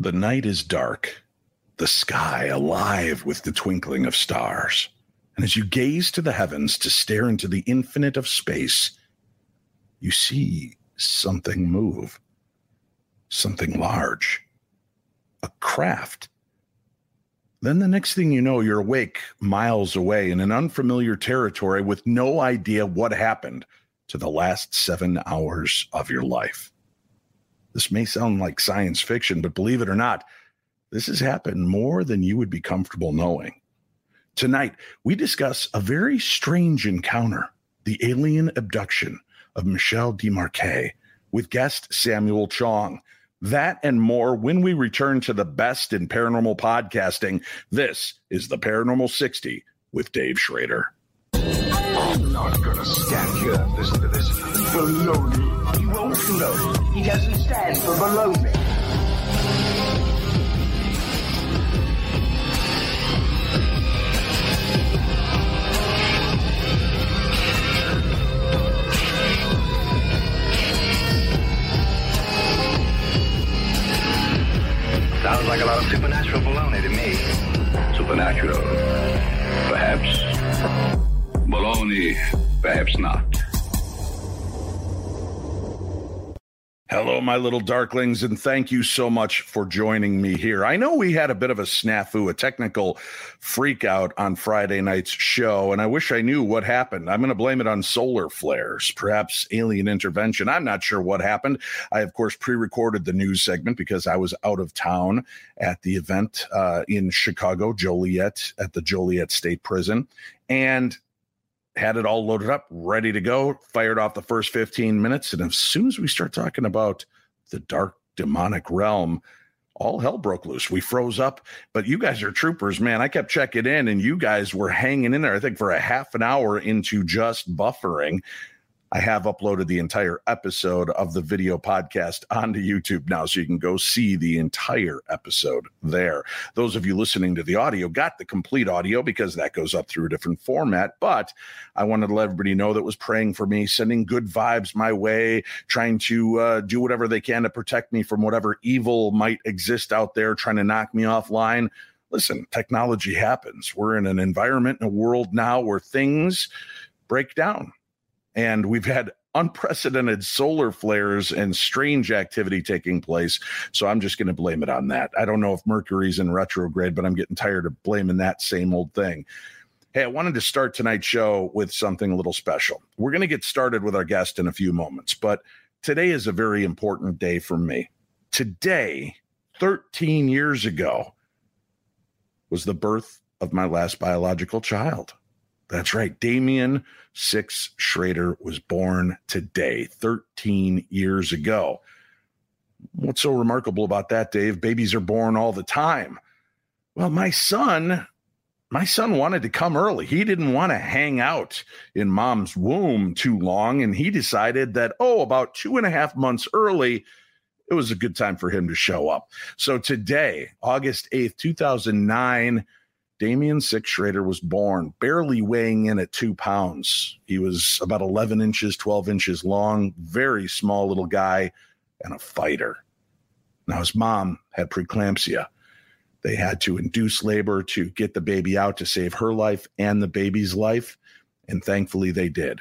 The night is dark, the sky alive with the twinkling of stars. And as you gaze to the heavens to stare into the infinite of space, you see something move, something large, a craft. Then the next thing you know, you're awake miles away in an unfamiliar territory with no idea what happened to the last seven hours of your life. This may sound like science fiction, but believe it or not, this has happened more than you would be comfortable knowing. Tonight, we discuss a very strange encounter the alien abduction of Michel Desmarquet with guest Samuel Chong. That and more when we return to the best in paranormal podcasting. This is the Paranormal 60 with Dave Schrader. I'm not gonna stand here. and Listen to this. Baloney. You won't float. He doesn't stand for baloney. Sounds like a lot of supernatural baloney to me. Supernatural. Perhaps. Baloney. Perhaps not. Hello, my little darklings, and thank you so much for joining me here. I know we had a bit of a snafu, a technical freakout on Friday night's show, and I wish I knew what happened. I'm going to blame it on solar flares, perhaps alien intervention. I'm not sure what happened. I, of course, pre recorded the news segment because I was out of town at the event uh, in Chicago, Joliet, at the Joliet State Prison. And had it all loaded up, ready to go, fired off the first 15 minutes. And as soon as we start talking about the dark demonic realm, all hell broke loose. We froze up, but you guys are troopers, man. I kept checking in and you guys were hanging in there, I think, for a half an hour into just buffering. I have uploaded the entire episode of the video podcast onto YouTube now, so you can go see the entire episode there. Those of you listening to the audio got the complete audio because that goes up through a different format. But I wanted to let everybody know that was praying for me, sending good vibes my way, trying to uh, do whatever they can to protect me from whatever evil might exist out there, trying to knock me offline. Listen, technology happens. We're in an environment in a world now where things break down and we've had unprecedented solar flares and strange activity taking place. So I'm just going to blame it on that. I don't know if Mercury's in retrograde, but I'm getting tired of blaming that same old thing. Hey, I wanted to start tonight's show with something a little special. We're going to get started with our guest in a few moments, but today is a very important day for me. Today, 13 years ago, was the birth of my last biological child. That's right. Damien Six Schrader was born today, 13 years ago. What's so remarkable about that, Dave? Babies are born all the time. Well, my son, my son wanted to come early. He didn't want to hang out in mom's womb too long. And he decided that, oh, about two and a half months early, it was a good time for him to show up. So today, August 8th, 2009, Damien Six Schrader was born, barely weighing in at two pounds. He was about 11 inches, 12 inches long, very small little guy, and a fighter. Now, his mom had preeclampsia. They had to induce labor to get the baby out to save her life and the baby's life. And thankfully, they did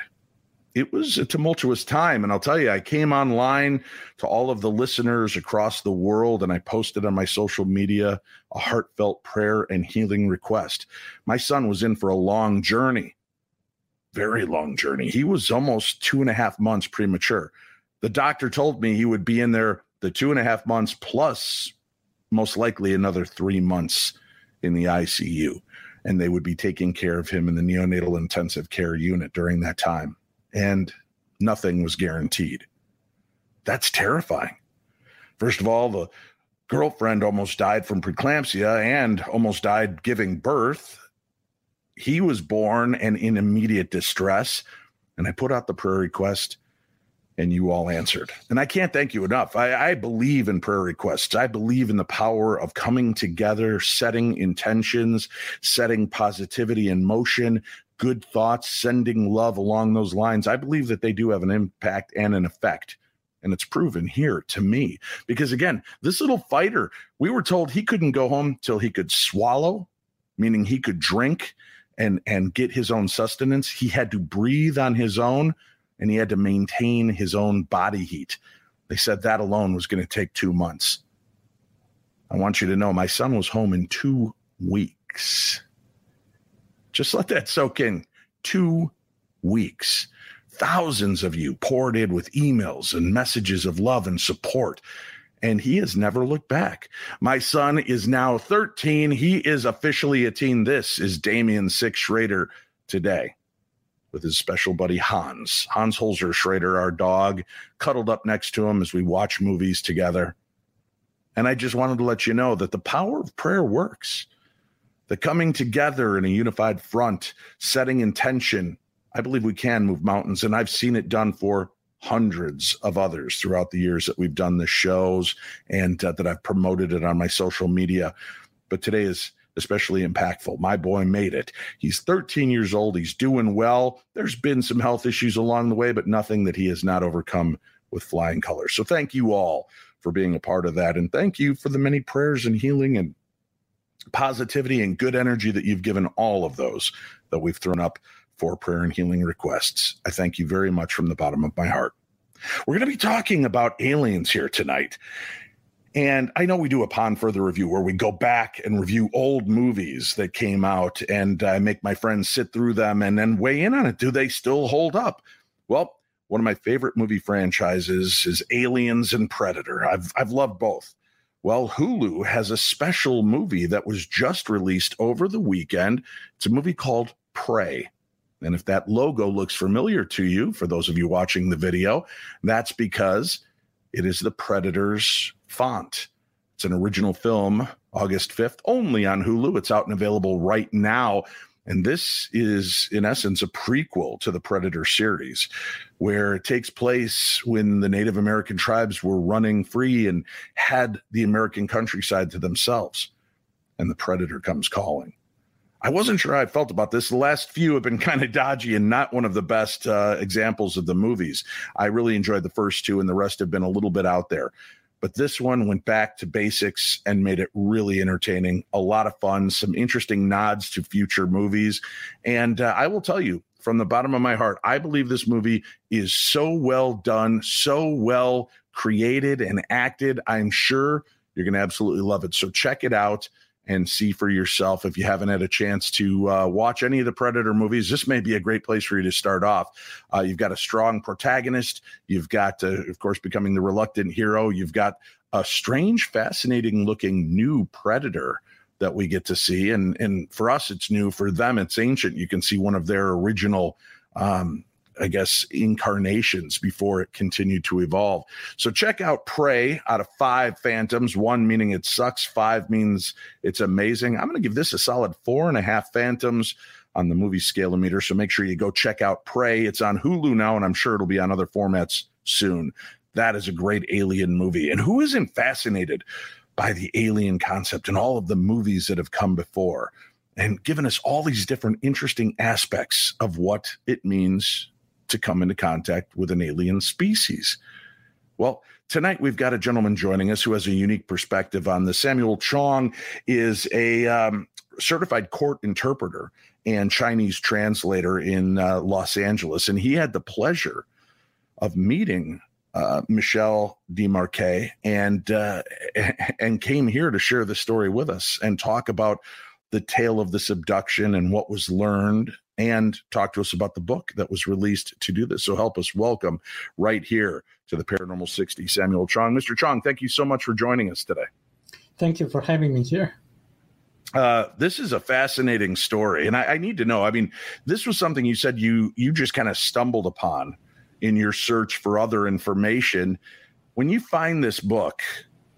it was a tumultuous time. And I'll tell you, I came online to all of the listeners across the world and I posted on my social media a heartfelt prayer and healing request. My son was in for a long journey, very long journey. He was almost two and a half months premature. The doctor told me he would be in there the two and a half months plus most likely another three months in the ICU. And they would be taking care of him in the neonatal intensive care unit during that time and nothing was guaranteed. That's terrifying. First of all, the girlfriend almost died from preeclampsia and almost died giving birth. He was born and in immediate distress. And I put out the prayer request and you all answered. And I can't thank you enough. I, I, believe in prayer requests. I believe in the power of coming together, setting intentions, setting positivity in motion, good thoughts, sending love along those lines, I believe that they do have an impact and an effect. And it's proven here to me because, again, this little fighter, we were told he couldn't go home till he could swallow, meaning he could drink and and get his own sustenance. He had to breathe on his own, and he had to maintain his own body heat. They said that alone was going to take two months. I want you to know my son was home in two weeks. Just let that soak in. Two weeks. Thousands of you poured in with emails and messages of love and support, and he has never looked back. My son is now 13. He is officially a teen. This is Damien Six Schrader today with his special buddy Hans. Hans Holzer Schrader, our dog, cuddled up next to him as we watch movies together. And I just wanted to let you know that the power of prayer works. The coming together in a unified front, setting intention, I believe we can move mountains. And I've seen it done for hundreds of others throughout the years that we've done the shows and uh, that I've promoted it on my social media. But today is especially impactful. My boy made it. He's 13 years old. He's doing well. There's been some health issues along the way, but nothing that he has not overcome with flying colors. So thank you all for being a part of that. And thank you for the many prayers and healing and positivity and good energy that you've given all of those that we've thrown up for prayer and healing requests. I thank you very much from the bottom of my heart. We're going to be talking about aliens here tonight. And I know we do upon further review where we go back and review old movies that came out and I uh, make my friends sit through them and then weigh in on it. Do they still hold up? Well, one of my favorite movie franchises is Aliens and Predator. I've I've loved both. Well, Hulu has a special movie that was just released over the weekend. It's a movie called Prey. And if that logo looks familiar to you, for those of you watching the video, that's because it is the Predator's font. It's an original film, August 5th, only on Hulu. It's out and available right now. And this is, in essence, a prequel to the Predator series, where it takes place when the Native American tribes were running free and had the American countryside to themselves. And the Predator comes calling. I wasn't sure how I felt about this. The last few have been kind of dodgy and not one of the best uh, examples of the movies. I really enjoyed the first two, and the rest have been a little bit out there. But this one went back to basics and made it really entertaining, a lot of fun, some interesting nods to future movies. And uh, I will tell you from the bottom of my heart, I believe this movie is so well done, so well created and acted. I'm sure you're going to absolutely love it. So check it out and see for yourself if you haven't had a chance to uh, watch any of the Predator movies. This may be a great place for you to start off. Uh, you've got a strong protagonist. You've got, uh, of course, becoming the reluctant hero. You've got a strange, fascinating looking new Predator that we get to see. And, and for us, it's new. For them, it's ancient. You can see one of their original um, I guess, incarnations before it continued to evolve. So check out Prey out of five Phantoms. One meaning it sucks, five means it's amazing. I'm going to give this a solid four and a half Phantoms on the movie scalometer. So make sure you go check out Prey. It's on Hulu now, and I'm sure it'll be on other formats soon. That is a great alien movie. And who isn't fascinated by the alien concept and all of the movies that have come before? and given us all these different interesting aspects of what it means to come into contact with an alien species. Well, tonight we've got a gentleman joining us who has a unique perspective on this. Samuel Chong is a um, certified court interpreter and Chinese translator in uh, Los Angeles, and he had the pleasure of meeting uh, Michel Desmarquet and uh, and came here to share the story with us and talk about the tale of this abduction and what was learned and talk to us about the book that was released to do this. So help us welcome right here to the Paranormal 60 Samuel Chong. Mr. Chong, thank you so much for joining us today. Thank you for having me here. Uh, this is a fascinating story, and I, I need to know. I mean, this was something you said you you just kind of stumbled upon in your search for other information. When you find this book,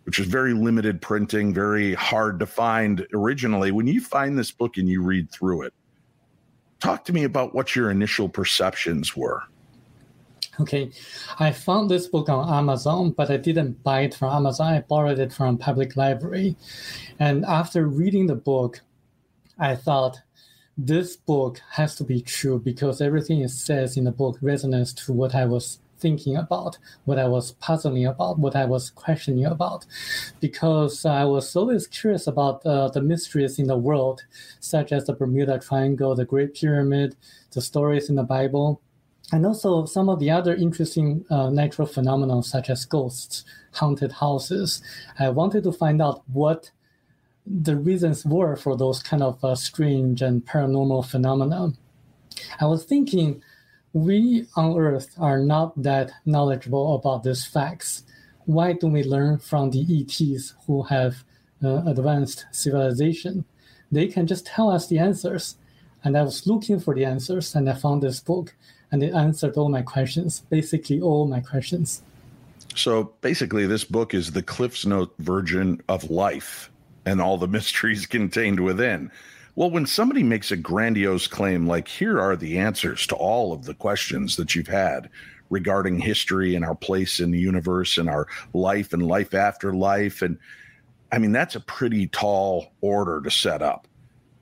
which is very limited printing, very hard to find originally, when you find this book and you read through it, talk to me about what your initial perceptions were. Okay, I found this book on Amazon, but I didn't buy it from Amazon. I borrowed it from public library. And after reading the book, I thought this book has to be true because everything it says in the book resonates to what I was thinking about, what I was puzzling about, what I was questioning about, because I was always curious about uh, the mysteries in the world, such as the Bermuda Triangle, the Great Pyramid, the stories in the Bible, and also some of the other interesting uh, natural phenomena, such as ghosts, haunted houses. I wanted to find out what the reasons were for those kind of uh, strange and paranormal phenomena. I was thinking we on Earth are not that knowledgeable about these facts. Why don't we learn from the ETs who have uh, advanced civilization? They can just tell us the answers. And I was looking for the answers and I found this book and it answered all my questions, basically all my questions. So basically, this book is the Cliff's Note version of life and all the mysteries contained within. Well, when somebody makes a grandiose claim like, here are the answers to all of the questions that you've had regarding history and our place in the universe and our life and life after life. And I mean, that's a pretty tall order to set up.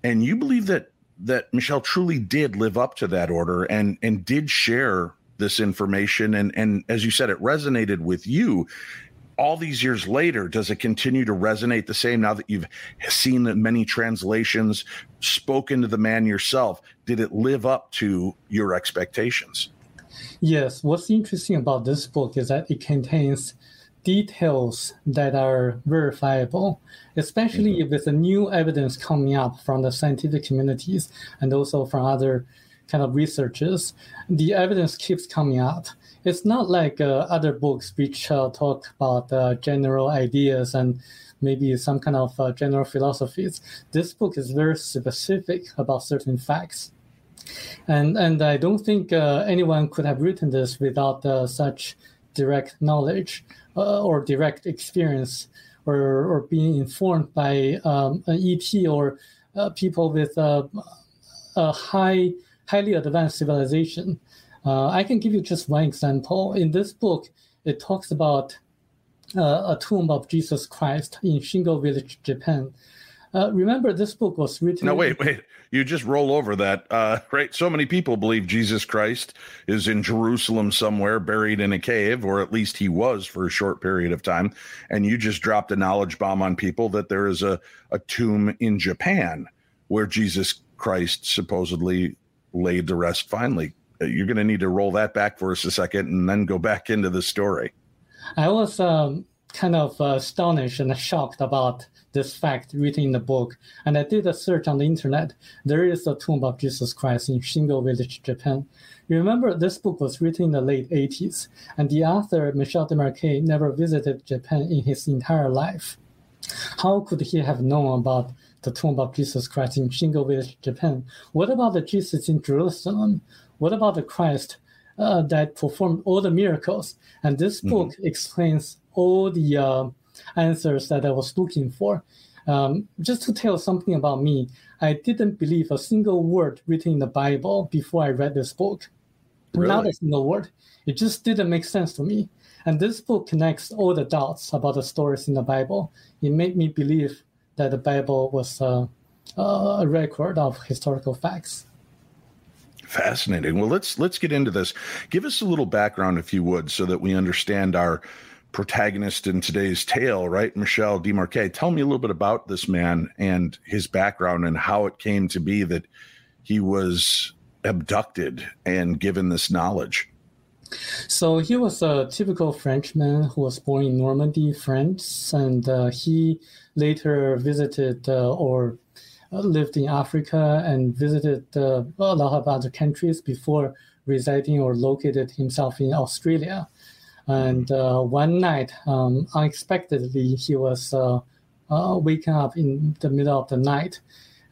And you believe that that Michelle truly did live up to that order and and did share this information and and as you said it resonated with you all these years later, does it continue to resonate the same now that you've seen the many translations, spoken to the man yourself? Did it live up to your expectations? Yes. What's interesting about this book is that it contains details that are verifiable, especially mm-hmm. with the new evidence coming up from the scientific communities and also from other kind of researchers. The evidence keeps coming out. it's not like uh, other books which uh, talk about uh, general ideas and maybe some kind of uh, general philosophies. This book is very specific about certain facts. And, and I don't think uh, anyone could have written this without uh, such direct knowledge or direct experience or, or being informed by um, an ET or people with a high, highly advanced civilization. Uh, I can give you just one example. In this book, it talks about uh, a tomb of Jesus Christ in Shingo Village, Japan. Uh, remember, this book was written. No, wait, wait. You just roll over that, uh, right? So many people believe Jesus Christ is in Jerusalem somewhere, buried in a cave, or at least he was for a short period of time. And you just dropped a knowledge bomb on people that there is a, a tomb in Japan where Jesus Christ supposedly laid to rest finally you're going to need to roll that back for us a second and then go back into the story. I was um, kind of uh, astonished and shocked about this fact written in the book. And I did a search on the internet. There is a tomb of Jesus Christ in Shingo Village, Japan. Remember, this book was written in the late 80s, and the author, Michel Desmarquet, never visited Japan in his entire life. How could he have known about the tomb of Jesus Christ in Shingo Village, Japan? What about the Jesus in Jerusalem? What about the Christ uh, that performed all the miracles? And this mm-hmm. book mm-hmm. explains all the uh, answers that I was looking for. Um, just to tell something about me, I didn't believe a single word written in the Bible before I read this book. Really? Not a single word. It just didn't make sense to me. And this book connects all the dots about the stories in the Bible. It made me believe that the Bible was uh, uh a record of historical facts. Fascinating. Well, let's let's get into this. Give us a little background, if you would, so that we understand our protagonist in today's tale, right? Michel Desmarquet. Tell me a little bit about this man and his background and how it came to be that he was abducted and given this knowledge. So he was a typical Frenchman who was born in Normandy, France, and uh, he later visited uh, or lived in Africa and visited uh, a lot of other countries before residing or located himself in Australia. And uh, one night, um, unexpectedly, he was uh, uh, waken up in the middle of the night.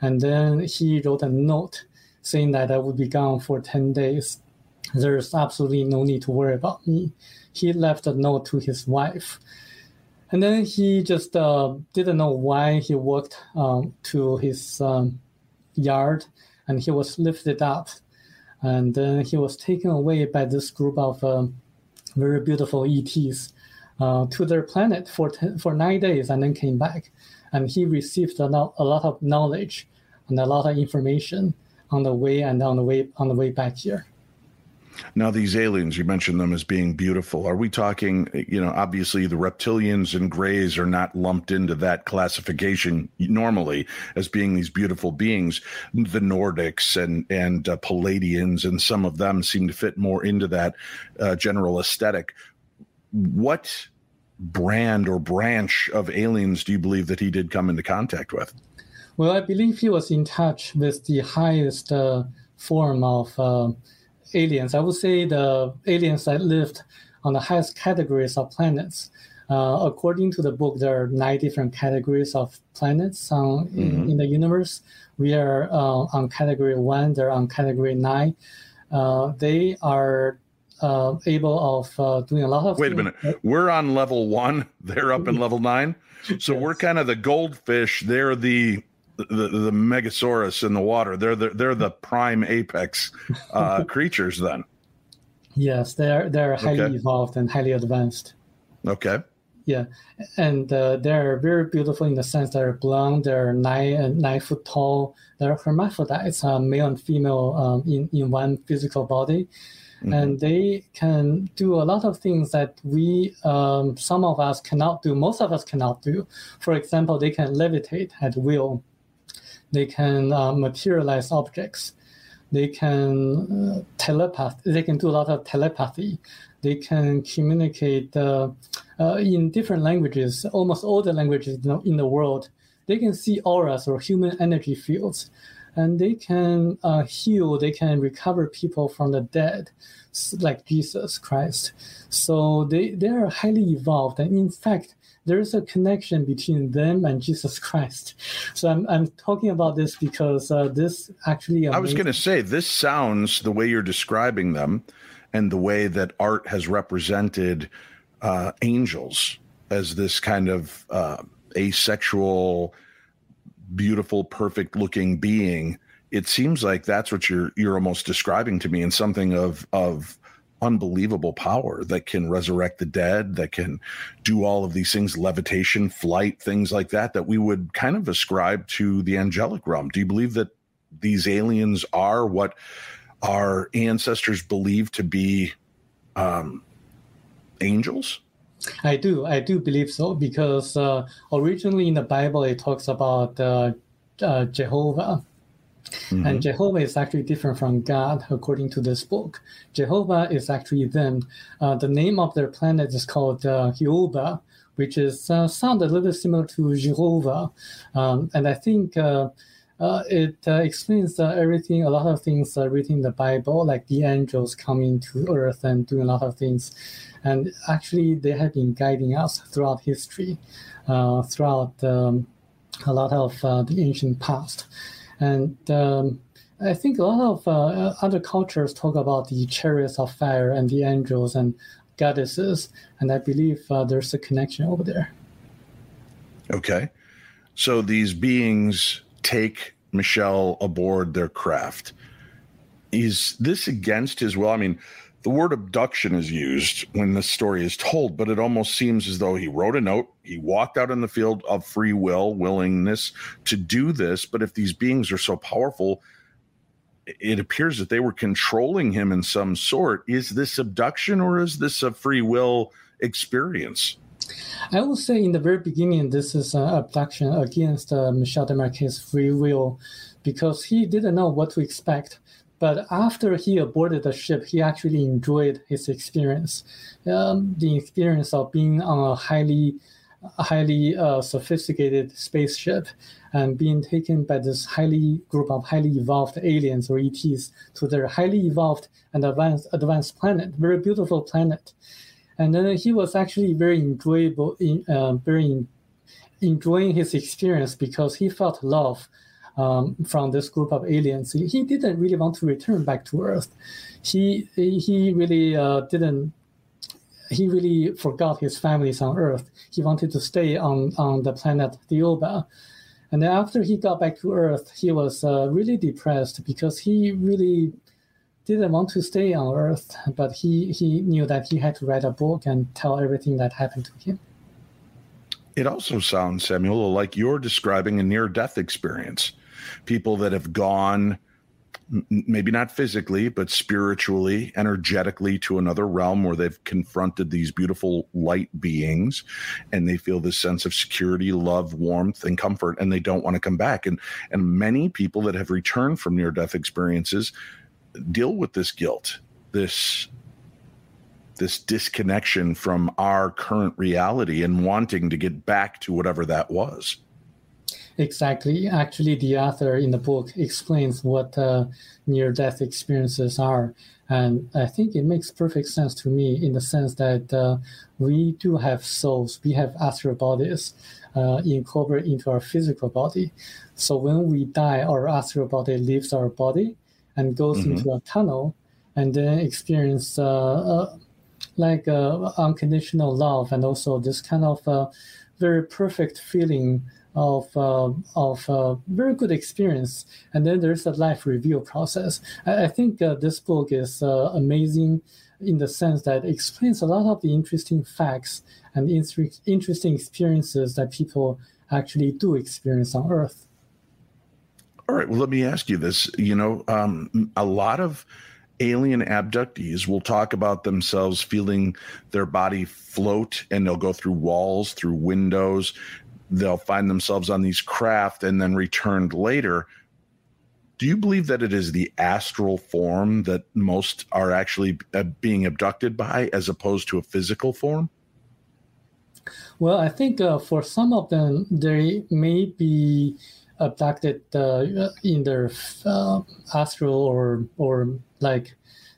And then he wrote a note saying that I would be gone for 10 days. There's absolutely no need to worry about me. He left a note to his wife and then he just uh, didn't know why he walked um, to his um, yard and he was lifted up. And then he was taken away by this group of um, very beautiful ETs uh, to their planet for, ten, for nine days and then came back. And he received a, no- a lot of knowledge and a lot of information on the way and on the way on the way back here. Now, these aliens, you mentioned them as being beautiful. Are we talking, you know, obviously the reptilians and grays are not lumped into that classification normally as being these beautiful beings. The Nordics and, and uh, Pleiadians and some of them seem to fit more into that uh, general aesthetic. What brand or branch of aliens do you believe that he did come into contact with? Well, I believe he was in touch with the highest uh, form of uh, aliens. I would say the aliens that lived on the highest categories of planets. Uh, according to the book, there are nine different categories of planets mm-hmm. in, in, the universe. We are uh, on category one, they're on category nine. Uh, they are uh, able of uh, doing a lot of. Wait a minute, we're on level one. They're up in level nine, so yes. we're kind of the goldfish. They're the the, the Megasaurus in the water. They're the, they're the prime apex uh, creatures. Then. Yes, they're they're highly okay. evolved and highly advanced. Okay. Yeah, and uh, they're very beautiful in the sense they're blonde. They're nine nine foot tall. They're hermaphrodites, uh, male and female um, in in one physical body. Mm-hmm. And they can do a lot of things that we, um, some of us cannot do, most of us cannot do. For example, they can levitate at will. They can uh, materialize objects. They can uh, telepath. They can do a lot of telepathy. They can communicate uh, uh in different languages, almost all the languages in the world. They can see auras or human energy fields and they can uh, heal, they can recover people from the dead, like Jesus Christ. So they, they are highly evolved. And in fact, there is a connection between them and Jesus Christ. So I'm, I'm talking about this because uh, this actually. Amazing. I was going to say, this sounds the way you're describing them and the way that art has represented uh, angels as this kind of uh, asexual beautiful, perfect looking being, it seems like that's what you're you're almost describing to me in something of of unbelievable power that can resurrect the dead, that can do all of these things, levitation, flight, things like that, that we would kind of ascribe to the angelic realm. Do you believe that these aliens are what our ancestors believed to be um, angels? I do, I do believe so because uh, originally in the Bible it talks about uh, uh, Jehovah, mm-hmm. and Jehovah is actually different from God according to this book. Jehovah is actually them. Uh, the name of their planet is called uh, Jehovah, which is uh, sound a little bit similar to Thiaoouba, um, and I think. Uh, it uh, explains uh, everything, a lot of things written in the Bible, like the angels coming to earth and doing a lot of things. And actually, they have been guiding us throughout history, uh, throughout um, a lot of uh, the ancient past. And um, I think a lot of uh, other cultures talk about the chariots of fire and the angels and goddesses. And I believe uh, there's a connection over there. Okay. So these beings take Michel aboard their craft. Is this against his will? I mean, the word abduction is used when this story is told, but it almost seems as though he wrote a note, he walked out in the field of free will, willingness to do this. But if these beings are so powerful, it appears that they were controlling him in some sort. Is this abduction or is this a free will experience? I will say in the very beginning, this is an abduction against uh, Michel Desmarquet's free will because he didn't know what to expect. But after he aborted the ship, he actually enjoyed his experience, um, the experience of being on a highly, highly uh, sophisticated spaceship and being taken by this highly group of highly evolved aliens or ETs to their highly evolved and advanced advanced planet, very beautiful planet. And then he was actually very enjoyable, in, uh, very enjoying his experience because he felt love um, from this group of aliens. He, didn't really want to return back to Earth. He he really uh, didn't. He really forgot his families on Earth. He wanted to stay on on the planet Thiaoouba. And after he got back to Earth, he was uh, really depressed because he really didn't want to stay on Earth, but he, he knew that he had to write a book and tell everything that happened to him. It also sounds, Samuel, like you're describing a near death experience people that have gone maybe not physically, but spiritually, energetically to another realm where they've confronted these beautiful light beings and they feel this sense of security, love, warmth, and comfort, and they don't want to come back. And and many people that have returned from near death experiences deal with this guilt, this this disconnection from our current reality and wanting to get back to whatever that was. Exactly. Actually, the author in the book explains what uh, near death experiences are. And I think it makes perfect sense to me in the sense that uh, we do have souls, we have astral bodies uh, incorporated into our physical body. So when we die, our astral body leaves our body and goes mm-hmm. into a tunnel and then experience uh, uh, like uh, unconditional love and also this kind of very perfect feeling of uh, of uh, very good experience, and then there's a life review process. I, I think uh, this book is uh, amazing in the sense that it explains a lot of the interesting facts and interesting experiences that people actually do experience on Earth. All right. Well, let me ask you this. You know, um, a lot of alien abductees will talk about themselves feeling their body float and they'll go through walls, through windows they'll find themselves on these craft and then returned later. Do you believe that it is the astral form that most are actually uh, being abducted by as opposed to a physical form? Well, I think uh, for some of them, they may be abducted uh, in their uh, astral or or like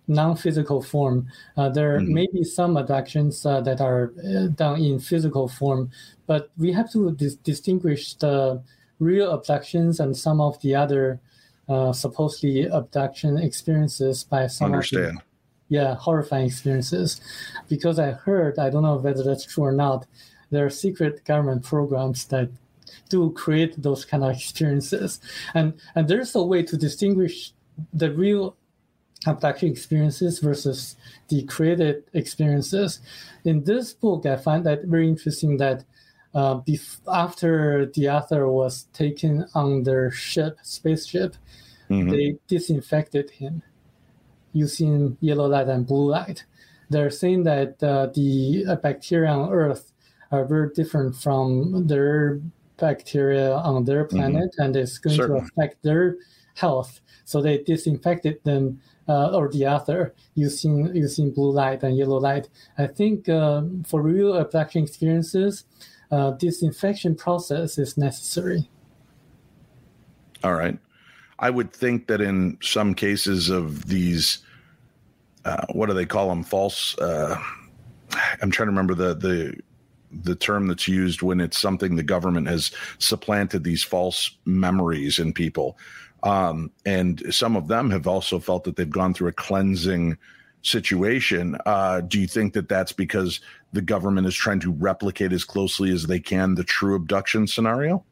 non-physical form. Uh, there mm-hmm. may be some abductions uh, that are uh, done in physical form, but we have to dis- distinguish the real abductions and some of the other uh, supposedly abduction experiences by some Understand. The, yeah, horrifying experiences. Because I heard, I don't know whether that's true or not, there are secret government programs that do create those kind of experiences. And and there's a way to distinguish the real abduction experiences versus the created experiences. In this book, I find that very interesting that uh, bef- after the author was taken on their ship, spaceship, mm-hmm. they disinfected him using yellow light and blue light. They're saying that uh, the uh, bacteria on Earth are very different from their bacteria on their mm-hmm. planet, mm-hmm. and it's going to affect their health. So they disinfected them uh, or the other using using blue light and yellow light. I think uh, for real abduction experiences, uh, disinfection process is necessary. All right, I would think that in some cases of these, uh, what do they call them? False. Uh, I'm trying to remember the the the term that's used when it's something the government has supplanted these false memories in people. Um, and some of them have also felt that they've gone through a cleansing situation. Uh, do you think that that's because the government is trying to replicate as closely as they can the true abduction scenario?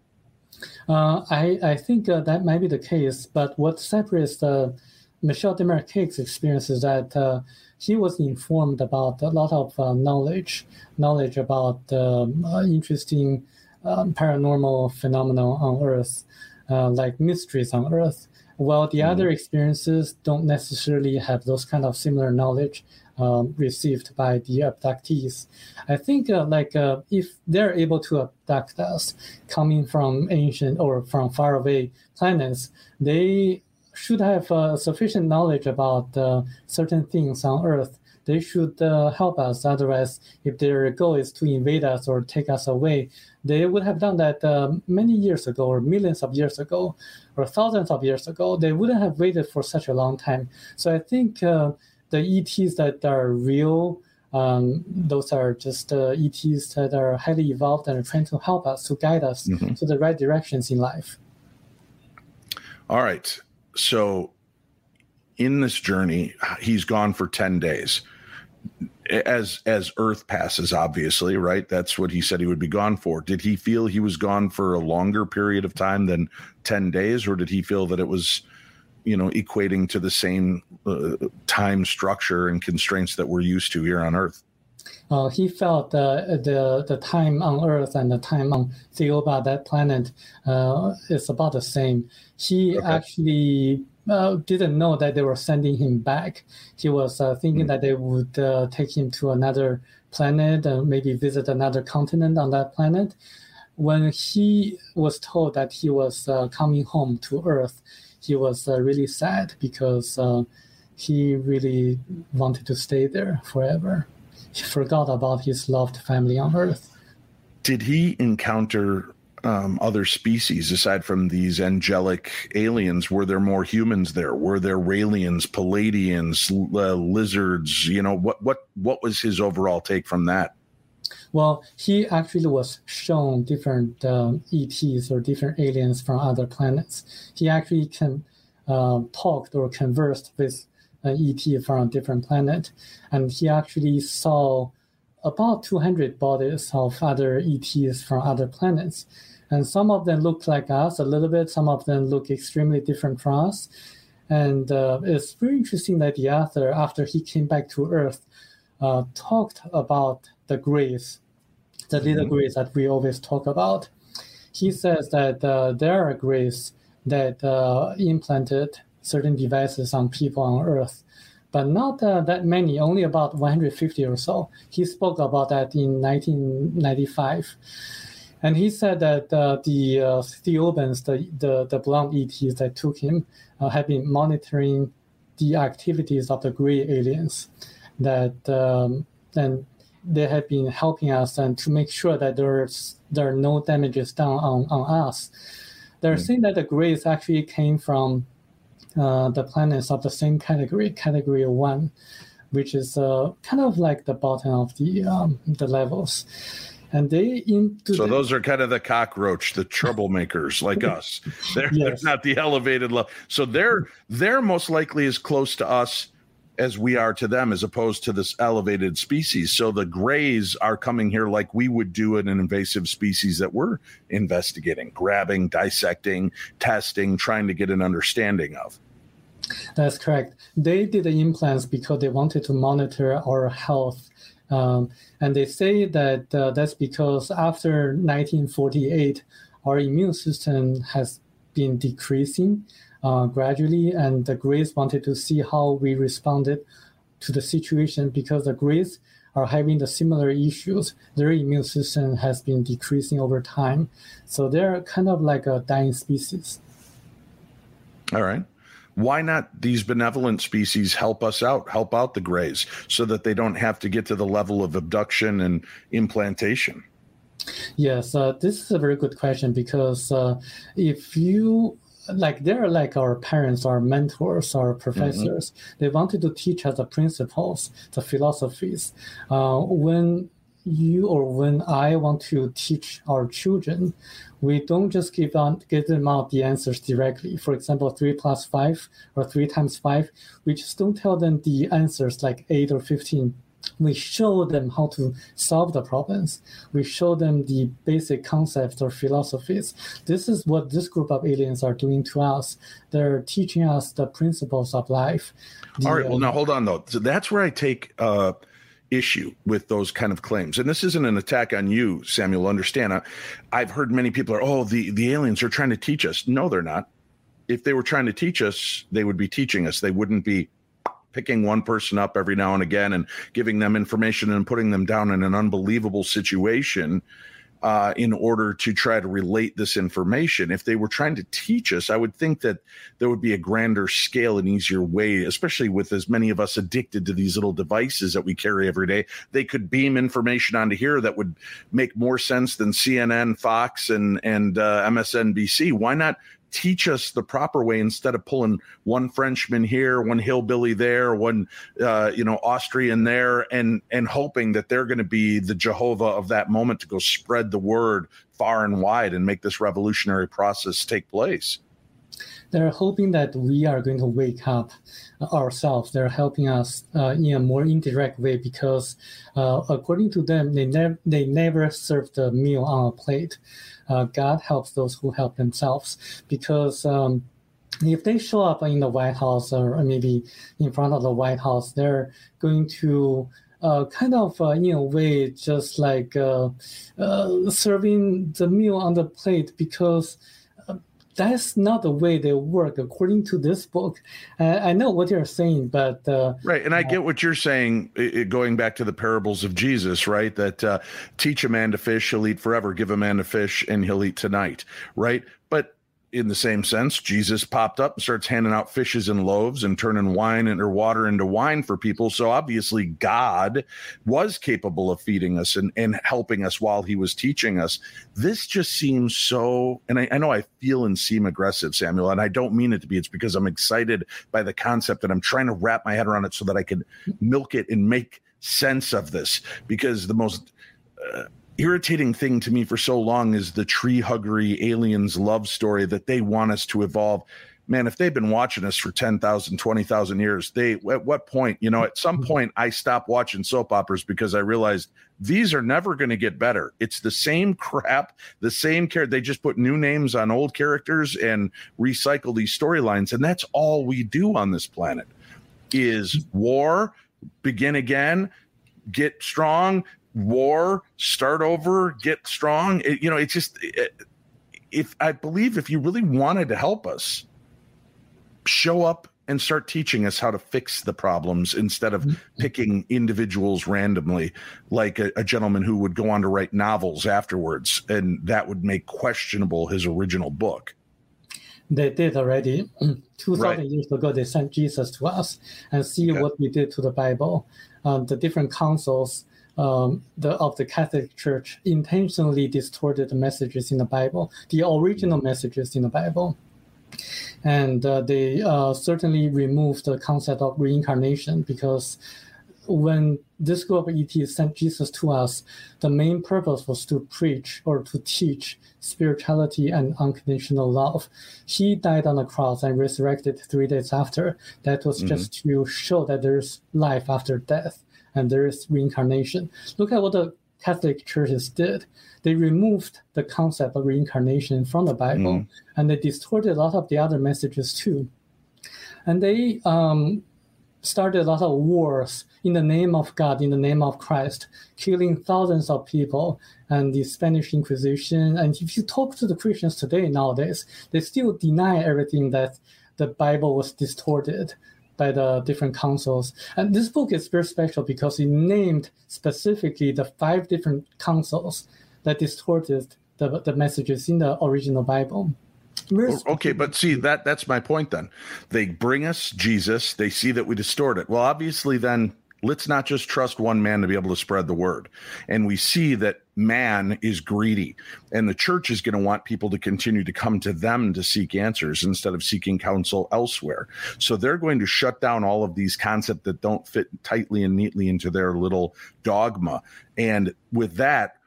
Uh, I, I think uh, that might be the case. But what separates the Michel Desmarquet's experience is that uh, he was informed about a lot of uh, knowledge, knowledge about um, uh, interesting um, paranormal phenomena on Earth uh, like mysteries on Earth, while the mm. other experiences don't necessarily have those kind of similar knowledge um, received by the abductees. I think uh, like uh, if they're able to abduct us coming from ancient or from faraway planets, they should have uh, sufficient knowledge about uh, certain things on Earth they should uh, help us. Otherwise, if their goal is to invade us or take us away, they would have done that uh, many years ago, or millions of years ago, or thousands of years ago. They wouldn't have waited for such a long time. So I think uh, the ETs that are real. Um, those are just uh, ETs that are highly evolved and are trying to help us to guide us mm-hmm. to the right directions in life. All right. So in this journey, he's gone for 10 days. As as Earth passes, obviously, right? That's what he said he would be gone for. Did he feel he was gone for a longer period of time than 10 days, or did he feel that it was, you know, equating to the same uh, time structure and constraints that we're used to here on Earth? Uh, he felt uh, the the time on Earth and the time on Thiaoouba, that planet, uh, is about the same. He okay. actually uh, didn't know that they were sending him back. He was uh, thinking mm-hmm. that they would uh, take him to another planet and maybe visit another continent on that planet. When he was told that he was uh, coming home to Earth, he was uh, really sad because uh, he really wanted to stay there forever. He forgot about his loved family on Earth. Did he encounter um, other species aside from these angelic aliens? Were there more humans there? Were there Raelians, Pleiadians, uh, lizards? You know what what what was his overall take from that? Well, he actually was shown different um, ETs or different aliens from other planets. He actually can uh, talked or conversed with an ET from a different planet, and he actually saw about 200 bodies of other ETs from other planets. And some of them look like us a little bit, some of them look extremely different from us. And uh, it's very interesting that the author, after he came back to Earth, uh, talked about the grays, the mm-hmm. little grays that we always talk about. He says that uh, there are grays that uh, implanted certain devices on people on Earth, but not uh, that many, only about 150 or so. He spoke about that in 1995. And he said that uh, the uh, Thiaoubans, the, the, the blonde ETs that took him, uh, have been monitoring the activities of the gray aliens. That um, and they have been helping us and to make sure that there's there are no damages done on, on us. They're mm saying that the grays actually came from uh, the planets of the same category, category one, which is uh, kind of like the bottom of the um, the levels and they into so the, those are kind of the cockroach the troublemakers like us. They're, yes. they're not the elevated level so they're they're most likely as close to us as we are to them as opposed to this elevated species. So the grays are coming here like we would do in an invasive species that we're investigating grabbing dissecting testing trying to get an understanding of. That's correct. They did the implants because they wanted to monitor our health um, and they say that uh, that's because after 1948, our immune system has been decreasing uh, gradually, and the Greys wanted to see how we responded to the situation because the Greys are having the similar issues. Their immune system has been decreasing over time, so they're kind of like a dying species. All right why not these benevolent species help us out, help out the grays so that they don't have to get to the level of abduction and implantation? Yes, uh, this is a very good question because uh, if you like they're like our parents, our mentors, our professors. Mm-hmm. They wanted to teach us the principles, the philosophies. Uh, when you or when I want to teach our children, we don't just give on give them out the answers directly. For example, three plus five or three times five. We just don't tell them the answers like eight or fifteen. We show them how to solve the problems. We show them the basic concepts or philosophies. This is what this group of aliens are doing to us. They're teaching us the principles of life. The, All right. Well, now hold on though. So that's where I take. Uh issue with those kind of claims. And this isn't an attack on you, Samuel. Understand? I, I've heard many people are, oh, the, the aliens are trying to teach us. No, they're not. If they were trying to teach us, they would be teaching us. They wouldn't be picking one person up every now and again and giving them information and putting them down in an unbelievable situation uh, in order to try to relate this information. If they were trying to teach us, I would think that there would be a grander scale and easier way, especially with as many of us addicted to these little devices that we carry every day. They could beam information onto here that would make more sense than CNN, Fox, and and uh, MSNBC. Why not teach us the proper way instead of pulling one Frenchman here, one hillbilly there, one uh, you know Austrian there, and and hoping that they're going to be the Jehovah of that moment to go spread the word far and wide and make this revolutionary process take place. They're hoping that we are going to wake up ourselves. They're helping us uh, in a more indirect way because, uh, according to them, they never they never serve the meal on a plate uh, God helps those who help themselves. Because um, if they show up in the White House or maybe in front of the White House, they're going to uh, kind of, uh, in a way, just like uh, uh serving the meal on the plate because that's not the way they work according to this book. Uh, I know what you're saying, but uh, right, and I get what you're saying. It, going back to the parables of Jesus, right? That uh, teach a man to fish, he'll eat forever. Give a man a fish, and he'll eat tonight, right? In the same sense, Jesus popped up and starts handing out fishes and loaves and turning wine and or water into wine for people. So obviously, God was capable of feeding us and, and helping us while he was teaching us. This just seems so, and I, I know I feel and seem aggressive, Samuel, and I don't mean it to be. It's because I'm excited by the concept and I'm trying to wrap my head around it so that I can milk it and make sense of this because the most. Uh, irritating thing to me for so long is the tree huggery aliens love story that they want us to evolve. Man if they've been watching us for 10,000 20,000 years they at what point you know at some mm-hmm. point I stopped watching soap operas because I realized these are never going to get better. It's the same crap the same care they just put new names on old characters and recycle these storylines and that's all we do on this planet is war begin again get strong war, start over, get strong. It, you know, it's just it, if I believe if you really wanted to help us, show up and start teaching us how to fix the problems instead of mm-hmm. picking individuals randomly, like a, a, gentleman who would go on to write novels afterwards, and that would make questionable his original book. They did already. 2,000 right. years ago, they sent Jesus to us and see what we did to the Bible. Um, the different councils um, the of the Catholic Church intentionally distorted the messages in the Bible, the original messages in the Bible, and uh, they uh, certainly removed the concept of reincarnation because when this group of ETs sent Jesus to us, the main purpose was to preach or to teach spirituality and unconditional love. He died on the cross and resurrected three days after. That was mm-hmm. just to show that there's life after death and there is reincarnation. Look at what the Catholic churches did. They removed the concept of reincarnation from the Bible, mm. and they distorted a lot of the other messages too. And they um, started a lot of wars in the name of God, in the name of Christ, killing thousands of people. And the Spanish Inquisition. And if you talk to the Christians today nowadays, they still deny everything that the Bible was distorted by the different councils. And this book is very special because it named specifically the five different councils that distorted the, the messages in the original Bible. Oh, okay, but see that that's my point then. They bring us Jesus, they see that we distort it. Well, obviously then let's not just trust one man to be able to spread the word. And we see that man is greedy, and the church is going to want people to continue to come to them to seek answers instead of seeking counsel elsewhere. So they're going to shut down all of these concepts that don't fit tightly and neatly into their little dogma. And with that,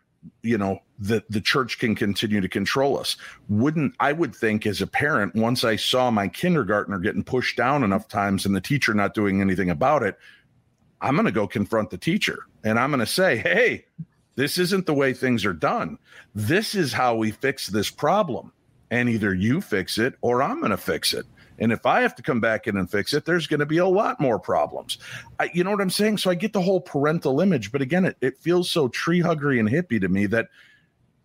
you know the the church can continue to control us wouldn't i would think as a parent once i saw my kindergartner getting pushed down enough times and the teacher not doing anything about it I'm going to go confront the teacher and I'm going to say, hey, this isn't the way things are done. This is how we fix this problem. And either you fix it or I'm going to fix it. And if I have to come back in and fix it, there's going to be a lot more problems. I, you know what I'm saying? So I get the whole parental image, but again, it, it feels so tree huggery and hippie to me that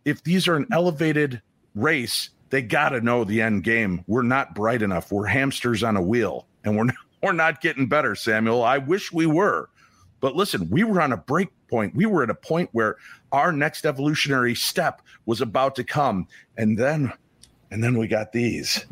if these are an elevated race, they got to know the end game. We're not bright enough. We're hamsters on a wheel, and we're not, we're not getting better, Samuel. I wish we were. But listen, we were on a break point. We were at a point where our next evolutionary step was about to come. And then and then we got these.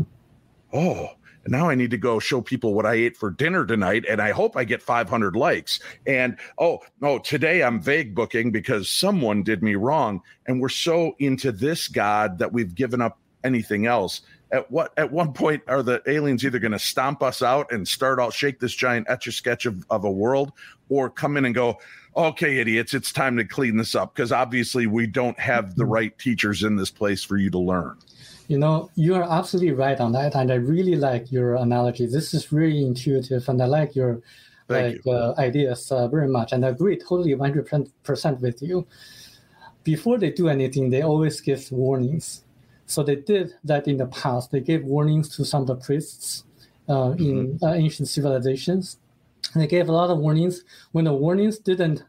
Oh, and now I need to go show people what I ate for dinner tonight, and I hope I get 500 likes. And oh, no, today I'm vague booking because someone did me wrong. And we're so into this God that we've given up anything else at what at one point are the aliens either going to stomp us out and start all shake this giant etch a sketch of, of a world or come in and go okay idiots it's time to clean this up because obviously we don't have the mm-hmm. right teachers in this place for you to learn you know you are absolutely right on that and i really like your analogy this is really intuitive and i like your Thank like you. uh, ideas uh, very much and i agree totally 100% with you before they do anything they always give warnings so they did that in the past. They gave warnings to some of the priests uh, in mm-hmm. uh, ancient civilizations. And they gave a lot of warnings. When the warnings didn't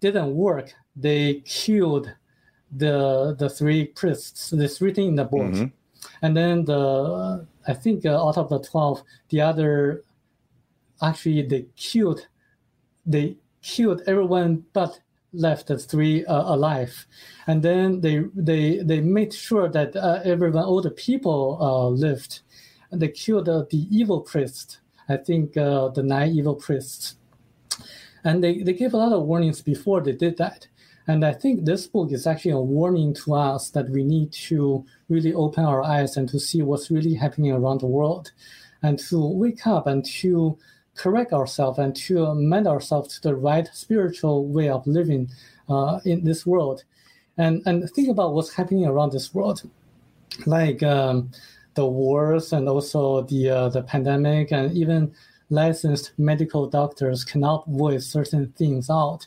didn't work, they killed the the three priests. It's written in the book. Mm-hmm. and then the I think uh, out of the twelve, the other actually they killed they killed everyone but left three uh, alive, and then they they they made sure that uh, everyone all the people uh, lived, and they killed the evil priest. I think uh, the nine evil priests, and they they gave a lot of warnings before they did that. And I think this book is actually a warning to us that we need to really open our eyes and to see what's really happening around the world, and to wake up and to correct ourselves and to amend ourselves to the right spiritual way of living uh, in this world, and and think about what's happening around this world, like um, the wars and also the uh, the pandemic and even licensed medical doctors cannot voice certain things out.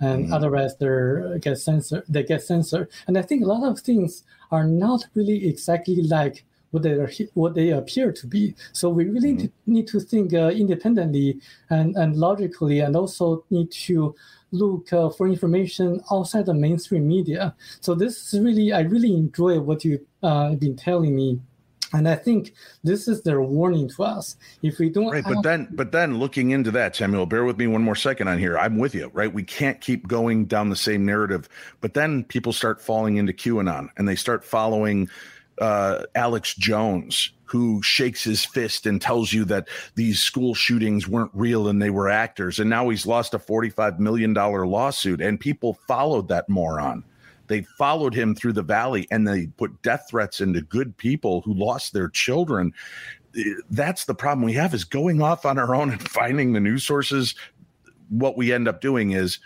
And mm-hmm. otherwise they get censored they get censored. And i think a lot of things are not really exactly like what they are, what they appear to be. So we really mm-hmm. need to think uh, independently and, and logically, and also need to look uh, for information outside the mainstream media. So this is really, I really enjoy what you've uh, been telling me and I think this is their warning to us. If we don't, right, but then, but then looking into that, Samuel, bear with me one more second on here. I'm with you, right? We can't keep going down the same narrative. But then people start falling into QAnon and they start following uh, Alex Jones, who shakes his fist and tells you that these school shootings weren't real and they were actors. And now he's lost a $45 million lawsuit, and people followed that moron. They followed him through the valley and they put death threats into good people who lost their children. That's the problem we have is going off on our own and finding the news sources. What we end up doing is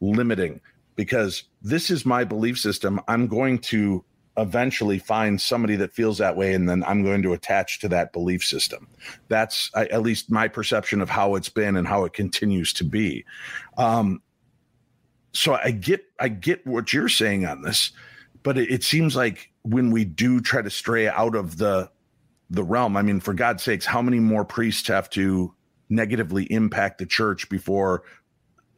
limiting because this is my belief system. I'm going to eventually find somebody that feels that way and then i'm going to attach to that belief system. That's at least my perception of how it's been and how it continues to be. Um, so i get i get what you're saying on this but it, it seems like when we do try to stray out of the the realm i mean for god's sakes how many more priests have to negatively impact the church before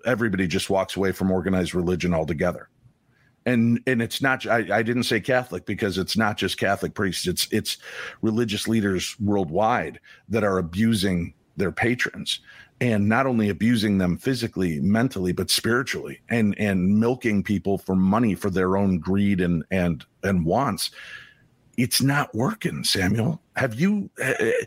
everybody just walks away from organized religion altogether and and it's not I, I didn't say catholic because it's not just catholic priests it's it's religious leaders worldwide that are abusing their patrons and not only abusing them physically mentally but spiritually and and milking people for money for their own greed and and and wants. It's not working samuel. Have you eh, eh, uh,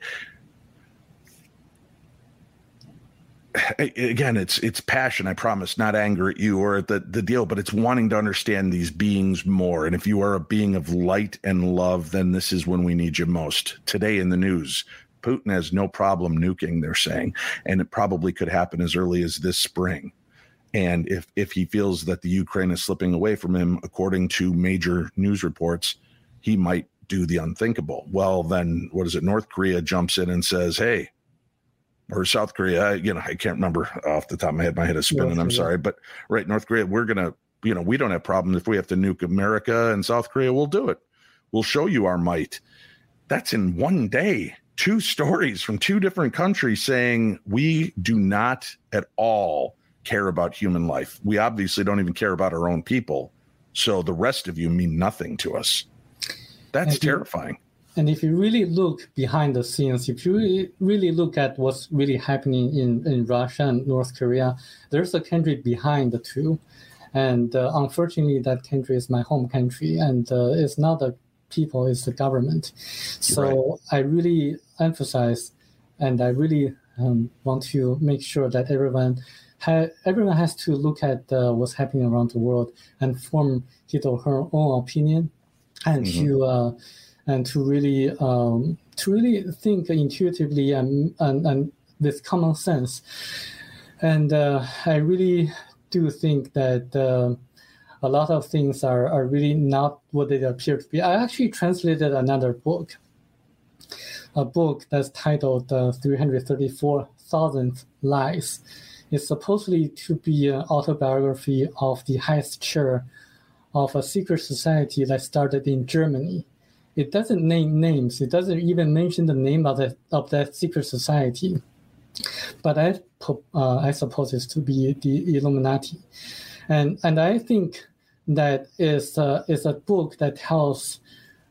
again it's it's passion i promise not anger at you or at the the deal but it's wanting to understand these beings more. And if you are a being of light and love then this is when we need you most. Today in the news putin has no problem nuking they're saying and it probably could happen as early as this spring. And if if he feels that the ukraine is slipping away from him according to major news reports he might do the unthinkable. Well then what is it? North korea jumps in and says hey or South Korea. You know, I can't remember off the top of my head. My head is spinning. North I'm Korea. sorry, but right, North Korea. We're gonna, you know, we don't have problems if we have to nuke America and South Korea. We'll do it. We'll show you our might. That's in one day. Two stories from two different countries saying we do not at all care about human life. We obviously don't even care about our own people. So the rest of you mean nothing to us. That's terrifying. And if you really look behind the scenes, if you really, really look at what's really happening in, in Russia and North Korea, there's a country behind the two. And uh, unfortunately, that country is my home country, and uh, it's not the people, it's the government. So right. I really emphasize and I really um, want to make sure that everyone ha- everyone has to look at uh, what's happening around the world and form his or her own opinion and mm-hmm. to uh, and to really um, to really think intuitively and, and, and with common sense. And uh, I really do think that uh, a lot of things are, are really not what they appear to be. I actually translated another book, a book that's titled uh, 334,000 Lies. It's supposedly to be an autobiography of the highest chair of a secret society that started in Germany it doesn't name names. It doesn't even mention the name of that of that secret society. But I uh, I suppose it's to be the Illuminati, and and I think that is uh, is a book that tells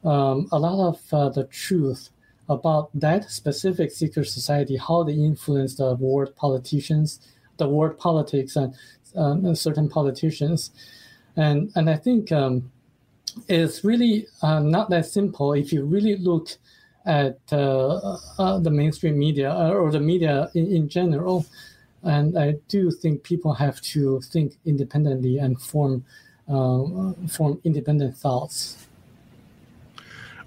um, a lot of uh, the truth about that specific secret society, how they influence the world politicians, the world politics, and, um, and certain politicians, and and I think um, it's really uh, not that simple if you really look at uh, uh, the mainstream media uh, or the media in, in general. And I do think people have to think independently and form uh, form independent thoughts.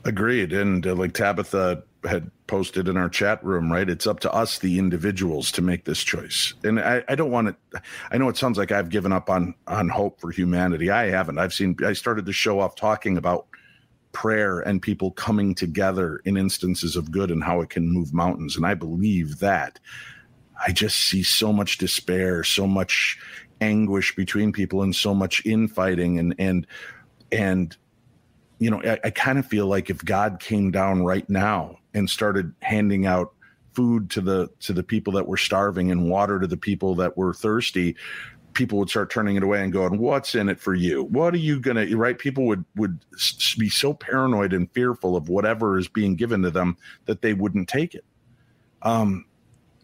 Agreed. And uh, like Tabitha had posted in our chat room, right? It's up to us, the individuals, to make this choice. And I, I don't want to. I know it sounds like I've given up on on hope for humanity. I haven't. I've seen. I started the show off talking about prayer and people coming together in instances of good and how it can move mountains. And I believe that. I just see so much despair, so much anguish between people, and so much infighting, and and and you know, I, I kind of feel like if God came down right now and started handing out food to the to the people that were starving and water to the people that were thirsty, people would start turning it away and going, "What's in it for you? What are you gonna?" Right? People would would be so paranoid and fearful of whatever is being given to them that they wouldn't take it. Um,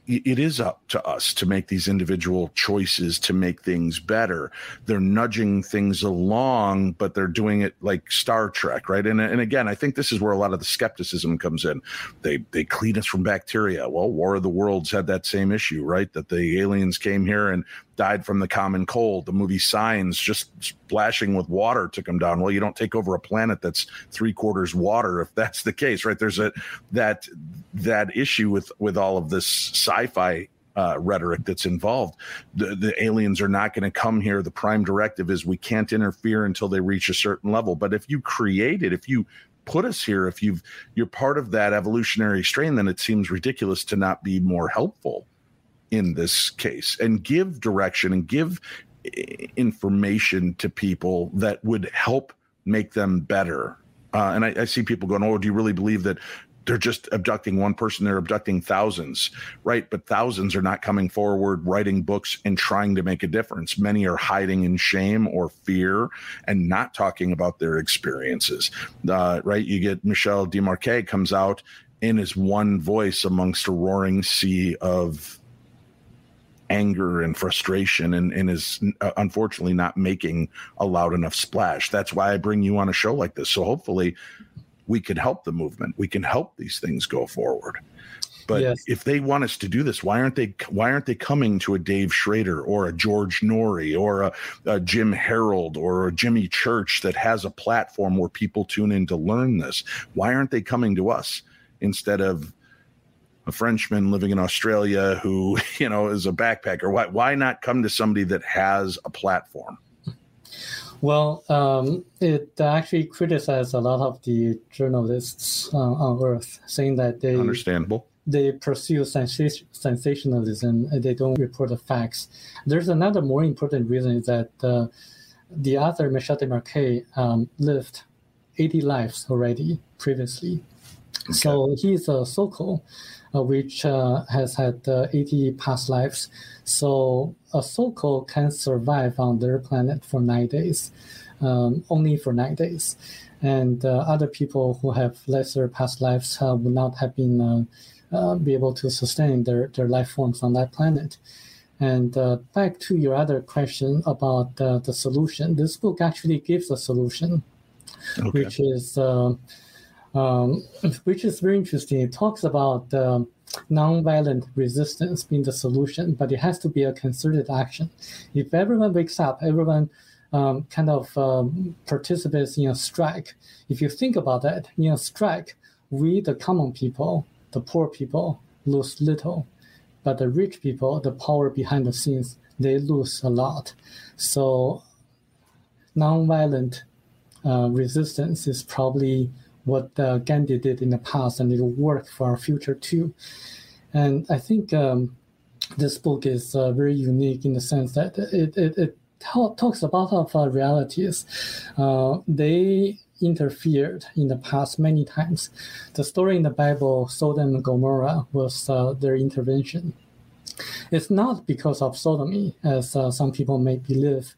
it is up to us to make these individual choices to make things better. They're nudging things along, but they're doing it like Star Trek, right? And, and again, I think this is where a lot of the skepticism comes in. They they clean us from bacteria. Well, War of the Worlds had that same issue, right? That the aliens came here and died from the common cold. The movie Signs, just splashing with water, took them down. Well, you don't take over a planet that's three quarters water if that's the case, right? There's a that that issue with with all of this sci-fi uh, rhetoric that's involved. The, the aliens are not going to come here. The prime directive is we can't interfere until they reach a certain level. But if you create it, if you put us here, if you've you're part of that evolutionary strain, then it seems ridiculous to not be more helpful in this case and give direction and give information to people that would help make them better. Uh, and I, I, see people going, "Oh, do you really believe that they're just abducting one person? They're abducting thousands, right? But thousands are not coming forward, writing books, and trying to make a difference. Many are hiding in shame or fear and not talking about their experiences, uh, right? You get Michel Desmarquet comes out in his one voice amongst a roaring sea of anger and frustration and, and is uh, unfortunately not making a loud enough splash. That's why I bring you on a show like this. So hopefully we can help the movement. We can help these things go forward. But yes. if they want us to do this, why aren't they? Why aren't they coming to a Dave Schrader or a George Noory or a, a Jim Harold or a Jimmy Church that has a platform where people tune in to learn this? Why aren't they coming to us instead of a Frenchman living in Australia who, you know, is a backpacker? Why why not come to somebody that has a platform? Well, um, it actually criticized a lot of the journalists uh, on Earth, saying that they understandable they pursue sensationalism and they don't report the facts. There's another more important reason is that uh, the author Michel Desmarquet um, lived 80 lives already previously. Okay. So he's a uh, which uh, has had uh, 80 past lives. So a Soko can survive on their planet for nine days, um, only for nine days. And uh, other people who have lesser past lives uh, would not have been uh, be able to sustain their, their life forms on that planet. And back to your other question about the solution, this book actually gives a solution, okay. which is um, which is very interesting. It talks about um, nonviolent resistance being the solution, but it has to be a concerted action. If everyone wakes up, everyone um, kind of um, participates in a strike. If you think about that, in a strike, we, the common people, the poor people, lose little, but the rich people, the power behind the scenes, they lose a lot. So, nonviolent uh, resistance is probably what uh, Gandhi did in the past, and it will work for our future too. And I think um, this book is uh, very unique in the sense that it, it, it talks about of uh, realities. They interfered in the past many times. The story in the Bible, Sodom and Gomorrah, was uh, their intervention. It's not because of sodomy, as uh, some people may believe,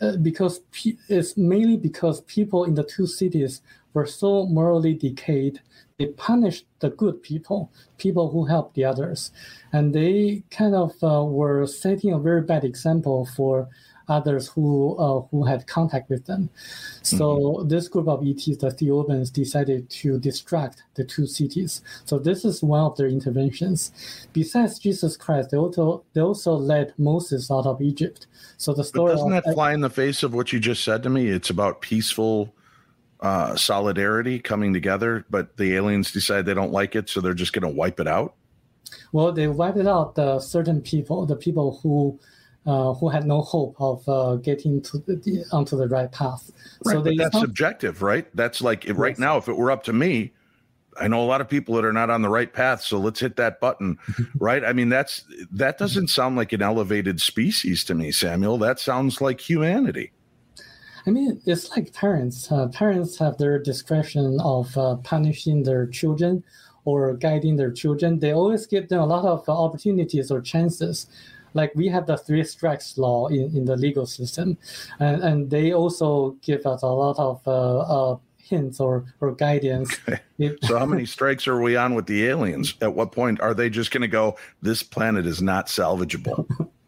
uh, because pe- it's mainly because people in the two cities were so morally decayed, they punished the good people, people who helped the others, and they kind of uh, were setting a very bad example for others who uh, who had contact with them. So mm-hmm. this group of ETs, the Thiaoubans, decided to distract the two cities. So this is one of their interventions. Besides Jesus Christ, they also they also led Moses out of Egypt. So the story but doesn't that fly in the face of what you just said to me? It's about peaceful uh, solidarity coming together, but the aliens decide they don't like it, so they're just going to wipe it out. Well, they wiped out the certain people, the people who uh, who had no hope of uh, getting to the, onto the right path. Right, so but that's subjective, right? That's like yes. right now, if it were up to me, I know a lot of people that are not on the right path, so let's hit that button, right? I mean, that's that doesn't sound like an elevated species to me, Samuel. That sounds like humanity. I mean, it's like parents. Uh, parents have their discretion of uh, punishing their children or guiding their children. They always give them a lot of opportunities or chances like we have the three strikes law in, in the legal system, and, and they also give us a lot of uh, uh, hints or, or guidance. Okay. so, how many strikes are we on with the aliens? At what point are they just going to go, this planet is not salvageable?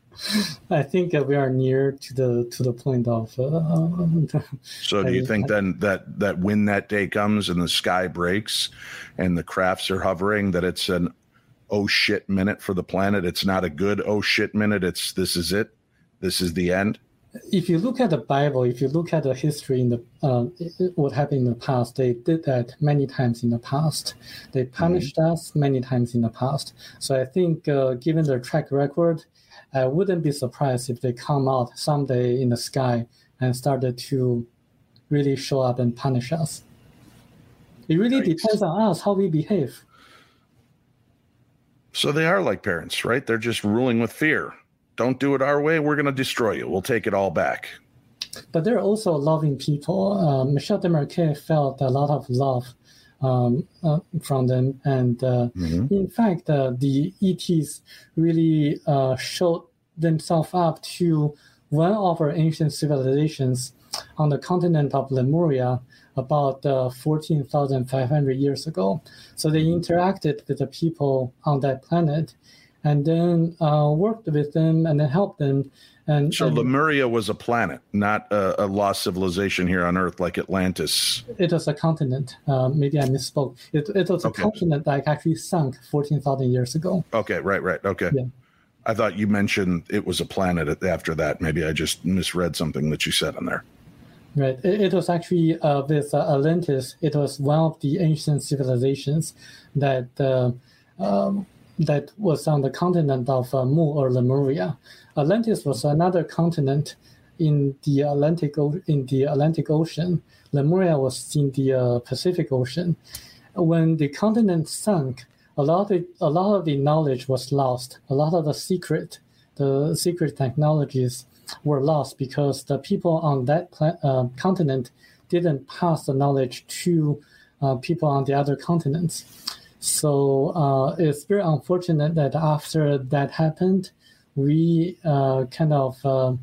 I think that we are near to the to the point of. Uh, so, do you think then that that when that day comes and the sky breaks, and the crafts are hovering, that it's an oh shit minute for the planet. It's not a good oh shit minute. It's this is it. This is the end. If you look at the Bible, if you look at the history in the uh, what happened in the past, they did that many times in the past. They mm-hmm. punished mm-hmm. us many times in the past. So I think, uh, given their track record, I wouldn't be surprised if they come out someday in the sky and started to really show up and punish us. It really depends on us how we behave. So they are like parents, right? They're just ruling with fear. Don't do it our way. We're going to destroy you. We'll take it all back. But they're also loving people. Uh, Michel Desmarquet felt a lot of love um, uh, from them. And uh, mm-hmm. in fact, uh, the ETs really uh, showed themselves up to one of our ancient civilizations on the continent of Lemuria about uh, 14,500 years ago. So they mm-hmm. interacted with the people on that planet and then uh, worked with them and then helped them. And so and Lemuria was a planet, not a, a, lost civilization here on Earth like Atlantis. It was a continent. Uh, maybe I misspoke. It, it was a okay. continent that actually sunk 14,000 years ago. Okay, right, right. Okay. Yeah. I thought you mentioned it was a planet after that. Maybe I just misread something that you said in there. Right. It, it was actually uh, with uh, Atlantis. It was one of the ancient civilizations that uh, um, that was on the continent of uh, Mu or Lemuria. Atlantis was another continent in the Atlantic in the Atlantic Ocean. Lemuria was in the uh, Pacific Ocean. When the continent sunk, a lot of a lot of the knowledge was lost. A lot of the secret, the secret technologies were lost because the people on that uh, continent didn't pass the knowledge to uh, people on the other continents. So uh, it's very unfortunate that after that happened, we uh, kind of uh,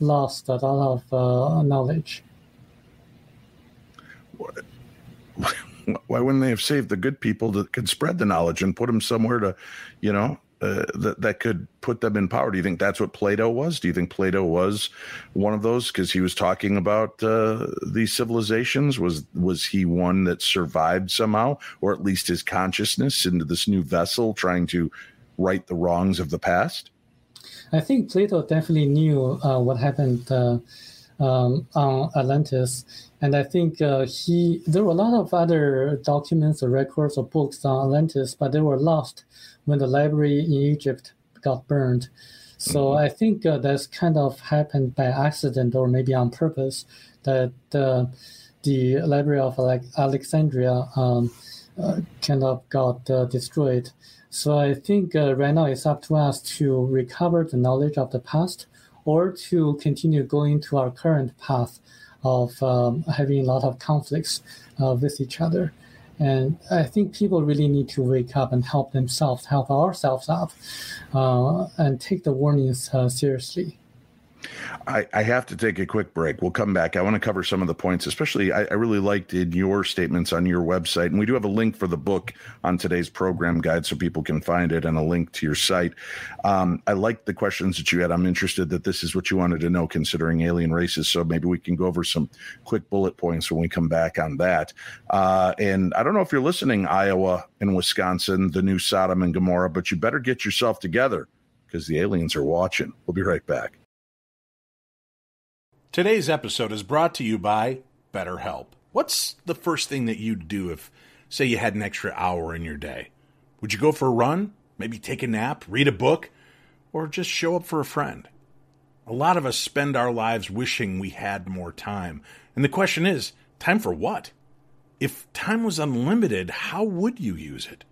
lost a lot of uh, knowledge. Why wouldn't they have saved the good people that could spread the knowledge and put them somewhere to, you know, uh, that that could put them in power. Do you think that's what Plato was? Do you think Plato was one of those because he was talking about uh, these civilizations? Was was he one that survived somehow, or at least his consciousness into this new vessel, trying to right the wrongs of the past? I think Plato definitely knew uh, what happened uh, um, on Atlantis, and I think uh, he there were a lot of other documents or records or books on Atlantis, but they were lost when the library in Egypt got burned. So mm-hmm. I think uh, that's kind of happened by accident or maybe on purpose that uh, the library of like Alexandria um, uh, kind of got uh, destroyed. So I think uh, right now it's up to us to recover the knowledge of the past or to continue going to our current path of um, having a lot of conflicts uh, with each other. And I think people really need to wake up and help themselves, help ourselves up, uh, and take the warnings uh, seriously. I, I, have to take a quick break. We'll come back. I want to cover some of the points, especially I, I, really liked in your statements on your website. And we do have a link for the book on today's program guide so people can find it and a link to your site. Um, I like the questions that you had. I'm interested that this is what you wanted to know considering alien races. So maybe we can go over some quick bullet points when we come back on that. Uh, and I don't know if you're listening, Iowa and Wisconsin, the new Sodom and Gomorrah, but you better get yourself together because the aliens are watching. We'll be right back. Today's episode is brought to you by BetterHelp. What's the first thing that you'd do if, say, you had an extra hour in your day? Would you go for a run? Maybe take a nap, read a book, or just show up for a friend? A lot of us spend our lives wishing we had more time. And the question is time for what? If time was unlimited, how would you use it?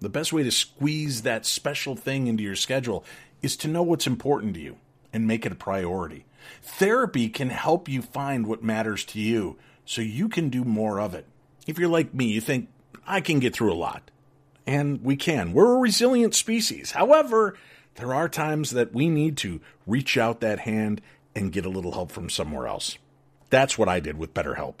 The best way to squeeze that special thing into your schedule is to know what's important to you and make it a priority. Therapy can help you find what matters to you so you can do more of it. If you're like me, you think, I can get through a lot. And we can. We're a resilient species. However, there are times that we need to reach out that hand and get a little help from somewhere else. That's what I did with BetterHelp.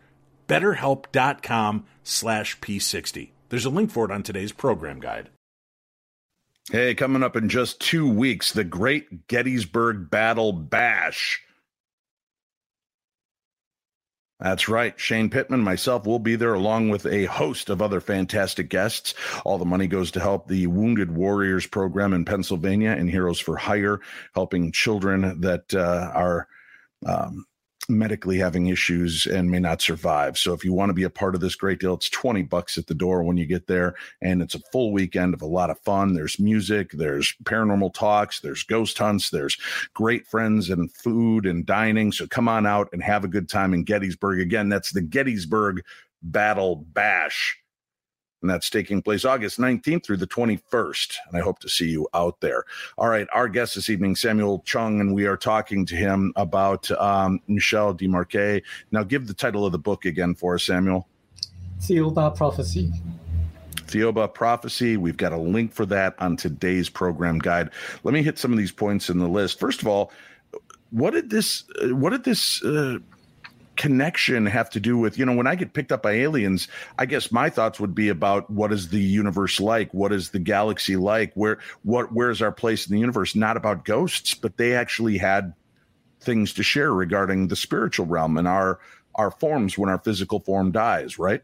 BetterHelp.com slash P60. There's a link for it on today's program guide. Hey, coming up in just two weeks, the Great Gettysburg Battle Bash. That's right. Shane Pittman, myself will be there along with a host of other fantastic guests. All the money goes to help the Wounded Warriors program in Pennsylvania and Heroes for Hire, helping children that uh, are um, medically having issues and may not survive. So if you want to be a part of this great deal, it's 20 bucks at the door when you get there. And it's a full weekend of a lot of fun. There's music, there's paranormal talks, there's ghost hunts, there's great friends and food and dining. So come on out and have a good time in Gettysburg. Again, that's the Gettysburg Battle Bash and that's taking place August 19th through the 21st. And I hope to see you out there. All right, our guest this evening, Samuel Chong, and we are talking to him about um, Michel Desmarquet. Now, give the title of the book again for us, Samuel. Thiaoouba Prophecy. Thiaoouba Prophecy. We've got a link for that on today's program guide. Let me hit some of these points in the list. First of all, what did this? Uh, what did this? Uh, connection have to do with you know when i get picked up by aliens i guess my thoughts would be about what is the universe like? What is the galaxy like? Where what where's our place in the universe? Not about ghosts but they actually had things to share regarding the spiritual realm and our our forms when our physical form dies right?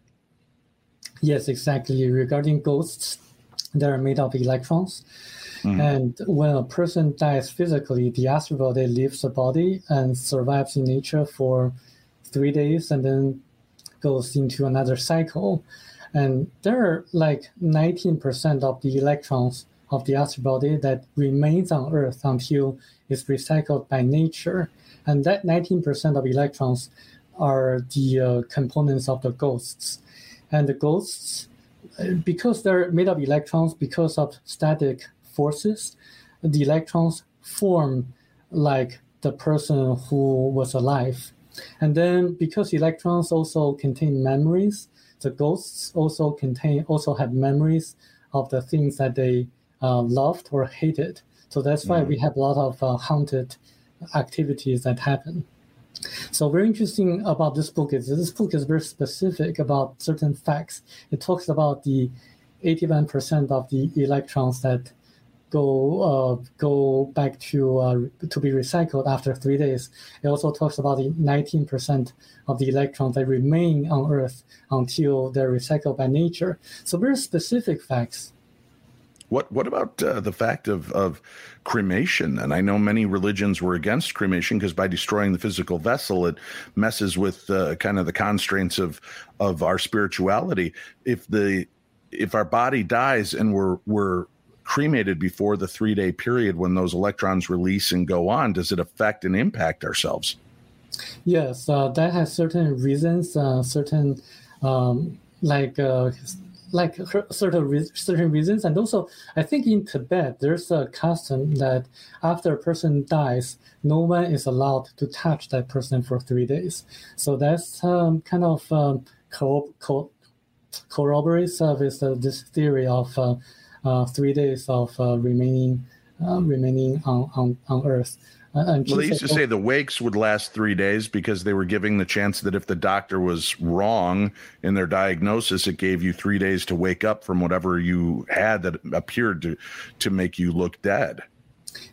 Yes exactly. Regarding ghosts they're made of electrons. Mm-hmm. And when a person dies physically, the astral body leaves the body and survives in nature for three days and then goes into another cycle. And there are like 19% of the electrons of the astral body that remains on Earth until it's recycled by nature. And that 19% of electrons are the uh, components of the ghosts. And the ghosts, because they're made of electrons, because of static forces, the electrons form like the person who was alive. And then because electrons also contain memories, the ghosts also contain also have memories of the things that they uh, loved or hated. So that's why mm. we have a lot of uh, haunted activities that happen. So very interesting about this book is this book is very specific about certain facts. It talks about the 81% of the electrons that go uh, go back to uh, to be recycled after three days. It also talks about the 19% of the electrons that remain on Earth until they're recycled by nature. So very specific facts. What what about uh, the fact of of cremation? And I know many religions were against cremation because by destroying the physical vessel, it messes with uh, kind of the constraints of of our spirituality. If the if our body dies and we're we're cremated before the three day period when those electrons release and go on, does it affect and impact ourselves? Yes, uh, that has certain reasons, uh, certain um, like uh, like certain certain reasons, and also I think in Tibet there's a custom that after a person dies, no one is allowed to touch that person for three days. So that's um, kind of um, co- co- corroborates uh, with this theory of uh, uh, three days of uh, remaining uh, remaining on, on, on Earth. well, they used to say the wakes would last three days because they were giving the chance that if the doctor was wrong in their diagnosis, it gave you three days to wake up from whatever you had that appeared to to make you look dead.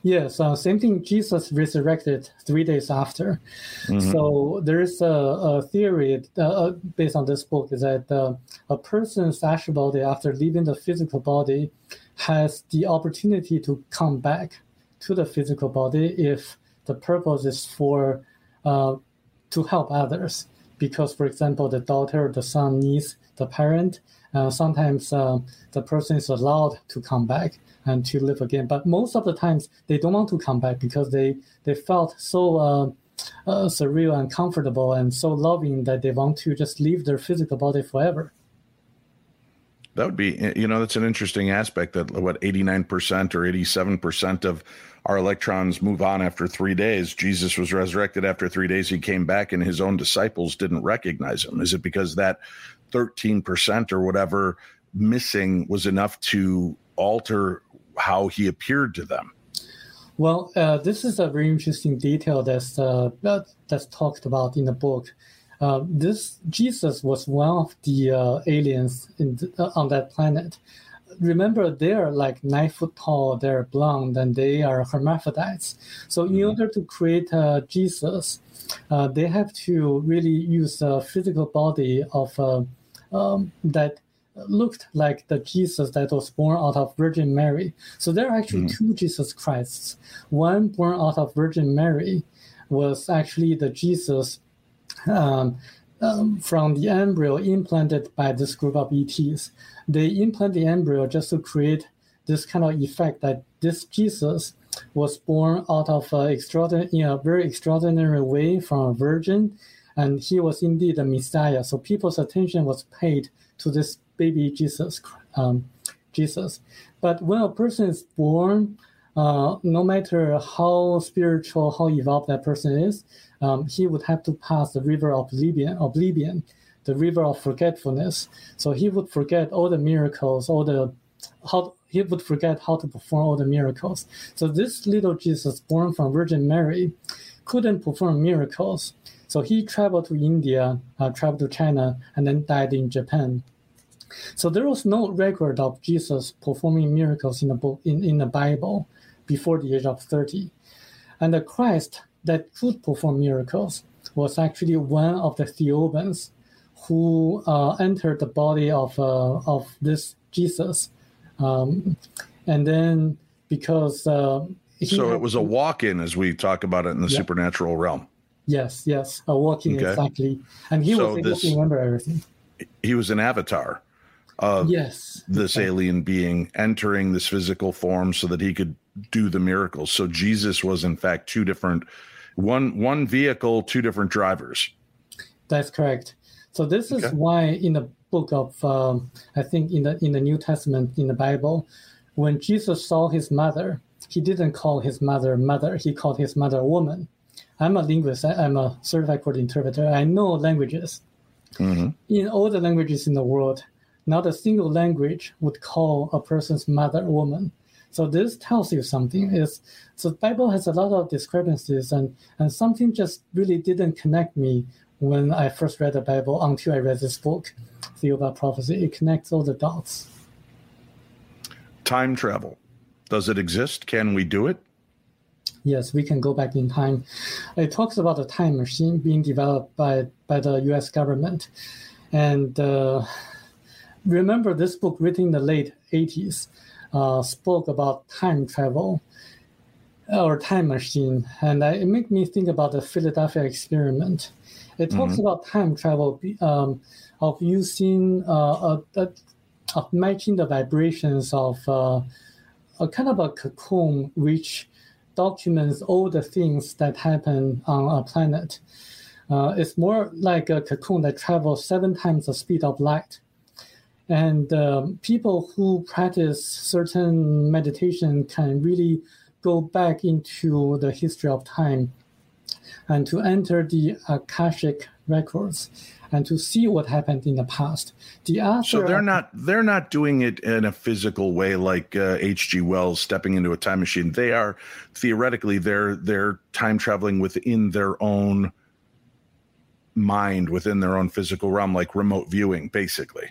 Yes, uh, same thing. Jesus resurrected three days after. Mm-hmm. So there is a, a theory uh, based on this book is that uh, a person's astral body after leaving the physical body has the opportunity to come back to the physical body if the purpose is for uh, to help others. Because, for example, the daughter the son needs the parent. Uh, sometimes uh, the person is allowed to come back and to live again. But most of the times they don't want to come back because they they felt so uh, uh, surreal and comfortable and so loving that they want to just leave their physical body forever. That would be, you know, that's an interesting aspect that what 89% or 87% of our electrons move on after three days. Jesus was resurrected after three days. He came back and his own disciples didn't recognize him. Is it because that 13% or whatever missing was enough to alter how he appeared to them. Well, uh, this is a very interesting detail that's uh, that's talked about in the book. Uh, this Jesus was one of the uh, aliens uh, on that planet. Remember, they're like nine foot tall, they're blonde, and they are hermaphrodites. So, in mm-hmm. order to create uh, Jesus, they have to really use a physical body of um, that looked like the Jesus that was born out of Virgin Mary. So there are actually mm. two Jesus Christs. One born out of Virgin Mary was actually the Jesus um, um, from the embryo implanted by this group of ETs. They implant the embryo just to create this kind of effect that this Jesus was born out of a extraordinary, in a very extraordinary way from a virgin, and he was indeed the Messiah. So people's attention was paid to this baby Jesus, um, Jesus. But when a person is born, uh, no matter how spiritual, how evolved that person is, um, he would have to pass the river of oblivion, oblivion, the river of forgetfulness. So he would forget all the miracles, all the how he would forget how to perform all the miracles. So this little Jesus, born from Virgin Mary, couldn't perform miracles. So he traveled to India, uh, traveled to China, and then died in Japan. So there was no record of Jesus performing miracles in the book in, in the Bible before the age of 30. And the Christ that could perform miracles was actually one of the Thiaoubans who uh, entered the body of, uh, of this Jesus. Um, and then because uh, so it was a walk-in as we talk about it in the yeah. supernatural realm yes yes a walk-in okay. exactly and he so was able to remember everything he was an avatar of yes this alien being entering this physical form so that he could do the miracles. So jesus was in fact two different one one vehicle two different drivers. That's correct. So this is why in the book of um, i think in the in the new testament in the bible when jesus saw his mother he didn't call his mother mother he called his mother woman. I'm a linguist i'm a certified court interpreter i know languages. Mm-hmm. in all the languages in the world not a single language would call a person's mother woman. So this tells you something. Is so the Bible has a lot of discrepancies, and and something just really didn't connect me when I first read the Bible until I read this book, The Thiaoouba Prophecy. It connects all the dots. Time travel Does it exist? Can we do it? Yes, we can go back in time. It talks about a time machine being developed by by the U.S. government, and uh, remember this book written in the late 80s uh, spoke about time travel or time machine, and I, it made me think about the Philadelphia experiment. It talks mm-hmm. about time travel um, of using uh, a, a, of matching the vibrations of uh, a kind of a cocoon which documents all the things that happen on a planet. Uh, it's more like a cocoon that travels seven times the speed of light. And um, people who practice certain meditation can really go back into the history of time and to enter the Akashic records and to see what happened in the past. The so they're not they're not doing it in a physical way like H.G. Uh, Wells stepping into a time machine. They are theoretically they're they're time traveling within their own mind, within their own physical realm, like remote viewing, basically.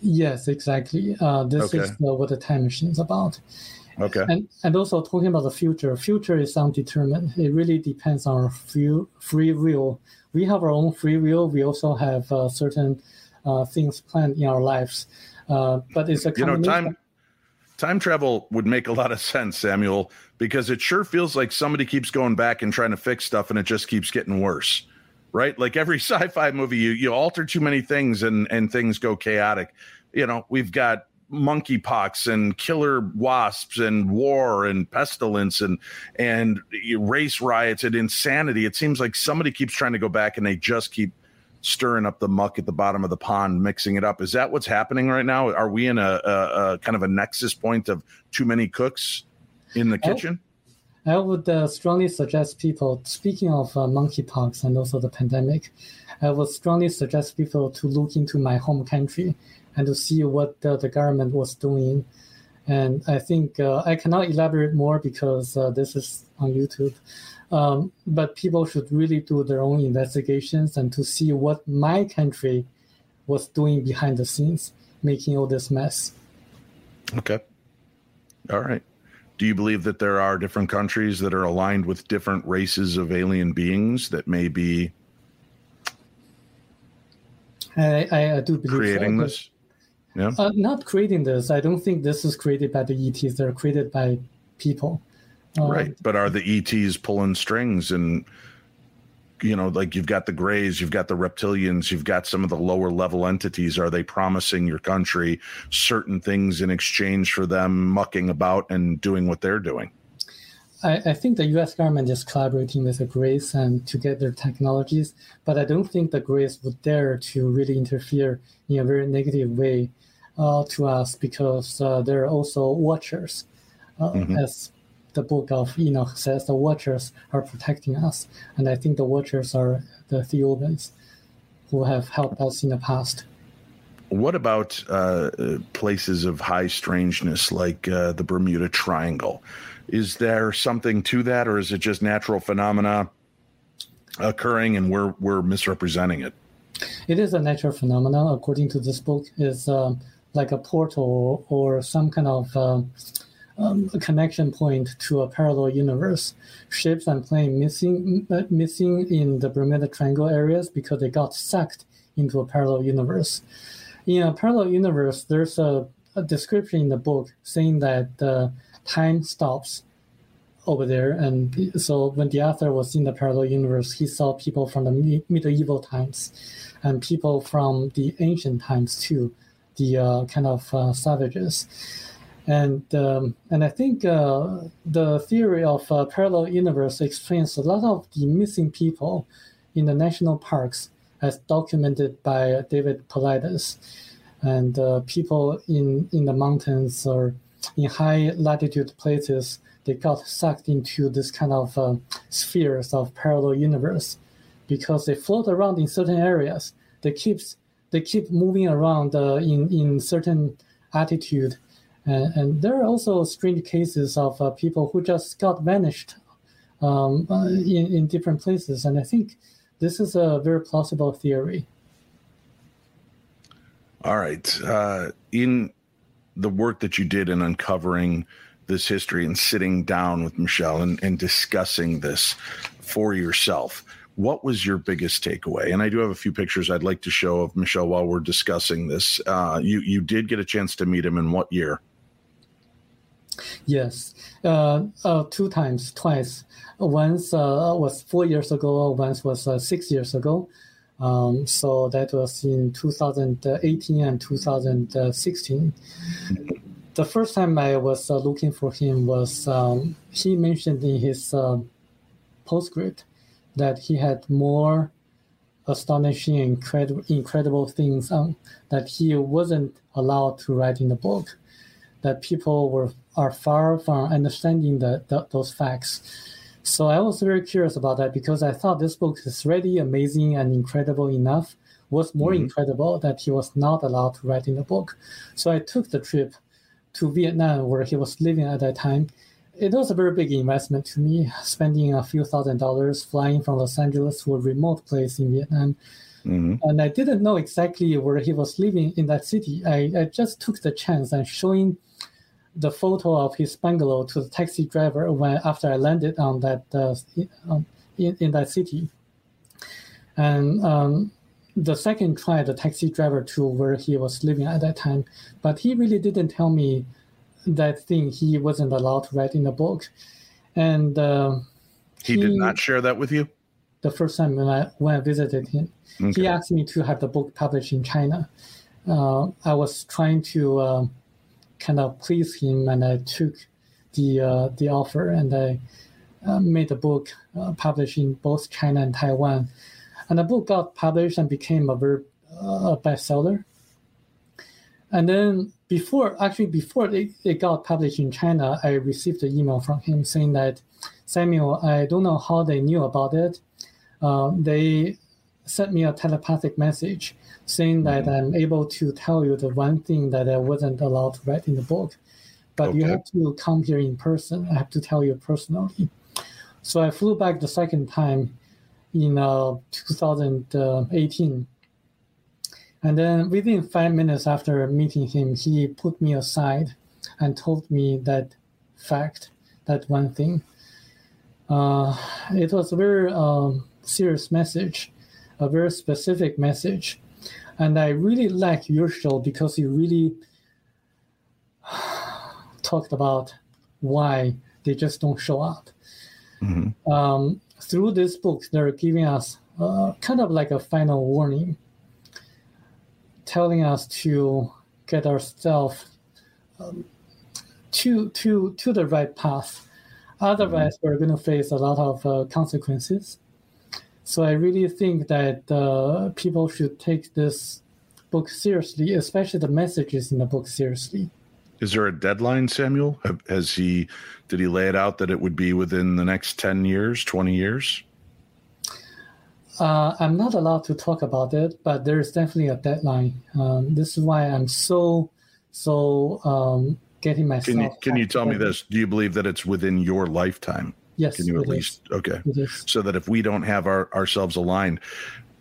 Yes, exactly. Uh, this okay. is uh, what the time machine is about. Okay. And and also talking about the future. Future is undetermined. It really depends on our free, free will. We have our own free will. We also have uh, certain uh, things planned in our lives. Uh, but it's a you know time time travel would make a lot of sense, Samuel, because it sure feels like somebody keeps going back and trying to fix stuff, and it just keeps getting worse. Right? Like every sci-fi movie, you you alter too many things, and and things go chaotic. You know, we've got monkeypox and killer wasps and war and pestilence and and race riots and insanity. It seems like somebody keeps trying to go back and they just keep stirring up the muck at the bottom of the pond, mixing it up. Is that what's happening right now? Are we in a, a, a kind of a nexus point of too many cooks in the oh, kitchen? I, would uh, strongly suggest people, speaking of uh, monkeypox and also the pandemic, I would strongly suggest people to look into my home country and to see what the, the government was doing. And I think uh, I cannot elaborate more because uh, this is on YouTube. Um, but people should really do their own investigations and to see what my country was doing behind the scenes, making all this mess. Okay. All right. Do you believe that there are different countries that are aligned with different races of alien beings that may be I, I, I do believe creating so. this? Yeah. Uh, not creating this. I don't think this is created by the ETs. They're created by people. Uh, right. But are the ETs pulling strings and you know, like you've got the Greys, you've got the reptilians, you've got some of the lower level entities. Are they promising your country certain things in exchange for them mucking about and doing what they're doing? I, I think the US government is collaborating with the Greys and to get their technologies, but I don't think the Greys would dare to really interfere in a very negative way uh, to us because uh, there are also watchers. Uh, mm-hmm. As the book of Enoch says, the watchers are protecting us. And I think the watchers are the Thiaoubans who have helped us in the past. What about uh, places of high strangeness like uh, the Bermuda Triangle? Is there something to that, or is it just natural phenomena occurring and we're, we're misrepresenting it? It is a natural phenomenon, according to this book. Is um, like a portal or some kind of uh, um, connection point to a parallel universe. Ships and planes missing uh, missing in the Bermuda Triangle areas because they got sucked into a parallel universe. In a parallel universe, there's a, a description in the book saying that uh, time stops over there. And so when the author was in the parallel universe, he saw people from the medieval times and people from the ancient times too the uh, kind of uh, savages. And um, and I think uh, the theory of parallel universe explains a lot of the missing people in the national parks, as documented by David Paulides, and people in in the mountains or in high latitude places they got sucked into this kind of uh, spheres of parallel universe because they float around in certain areas. They keep they keep moving around uh, in in certain attitude, and, and, there are also strange cases of uh, people who just got vanished um, uh, in in different places, and I think this is a very plausible theory. All right, uh, in the work that you did in uncovering this history and sitting down with Michel and, and discussing this for yourself, what was your biggest takeaway? And I do have a few pictures I'd like to show of Michel while we're discussing this. Uh, you you did get a chance to meet him in what year? Yes, uh, uh, two times, twice. Once uh, was four years ago. Once was uh, six years ago. Um, so that was in 2018 and 2016. The first time I was uh, looking for him was um, he mentioned in his uh, postscript that he had more astonishing, incredible, incredible things um, that he wasn't allowed to write in the book. That people were are far from understanding the, the, those facts. So I was very curious about that because I thought this book is really amazing and incredible enough. Was more mm-hmm. incredible that he was not allowed to write in the book. So I took the trip to Vietnam where he was living at that time it was a very big investment to me, spending a few thousand dollars flying from Los Angeles to a remote place in Vietnam. Mm-hmm. And I didn't know exactly where he was living in that city. I, I just took the chance and showing the photo of his bungalow to the taxi driver when after I landed on that uh, in, in that city. And um, the second try the taxi driver to where he was living at that time, but he really didn't tell me that thing he wasn't allowed to write in the book, and uh, he, he, did not share that with you. The first time when I when I visited him, okay. he asked me to have the book published in China. Uh, I was trying to uh, kind of pleased him, and I took the uh, the offer, and I uh, made the book uh, published in both China and Taiwan. And the book got published and became a very uh, bestseller. And then before, actually before it, it got published in China, I received an email from him saying that, Samuel, I don't know how they knew about it. Uh, they sent me a telepathic message saying that mm-hmm. I'm able to tell you the one thing that I wasn't allowed to write in the book. But okay. you have to come here in person. I have to tell you personally. So I flew back the second time in uh, 2018 and then within five minutes after meeting him, he put me aside and told me that fact, that one thing. Uh, it was a very um, serious message, a very specific message. And I really like your show because you really talked about why they just don't show up. Mm-hmm. Um, through this book, they're giving us uh, kind of like a final warning telling us to get ourselves um, to to to the right path. Otherwise, mm-hmm. we're going to face a lot of uh, consequences. So I really think that uh, people should take this book seriously, especially the messages in the book seriously. Is there a deadline, Samuel? Has he did he lay it out that it would be within the next ten years, twenty years? Uh, I'm not allowed to talk about it, but there's definitely a deadline. Um, this is why I'm so so um, getting myself. Can you, can you tell me this? Do you believe that it's within your lifetime? Yes. Can you at least is. okay? So that if we don't have our, ourselves aligned,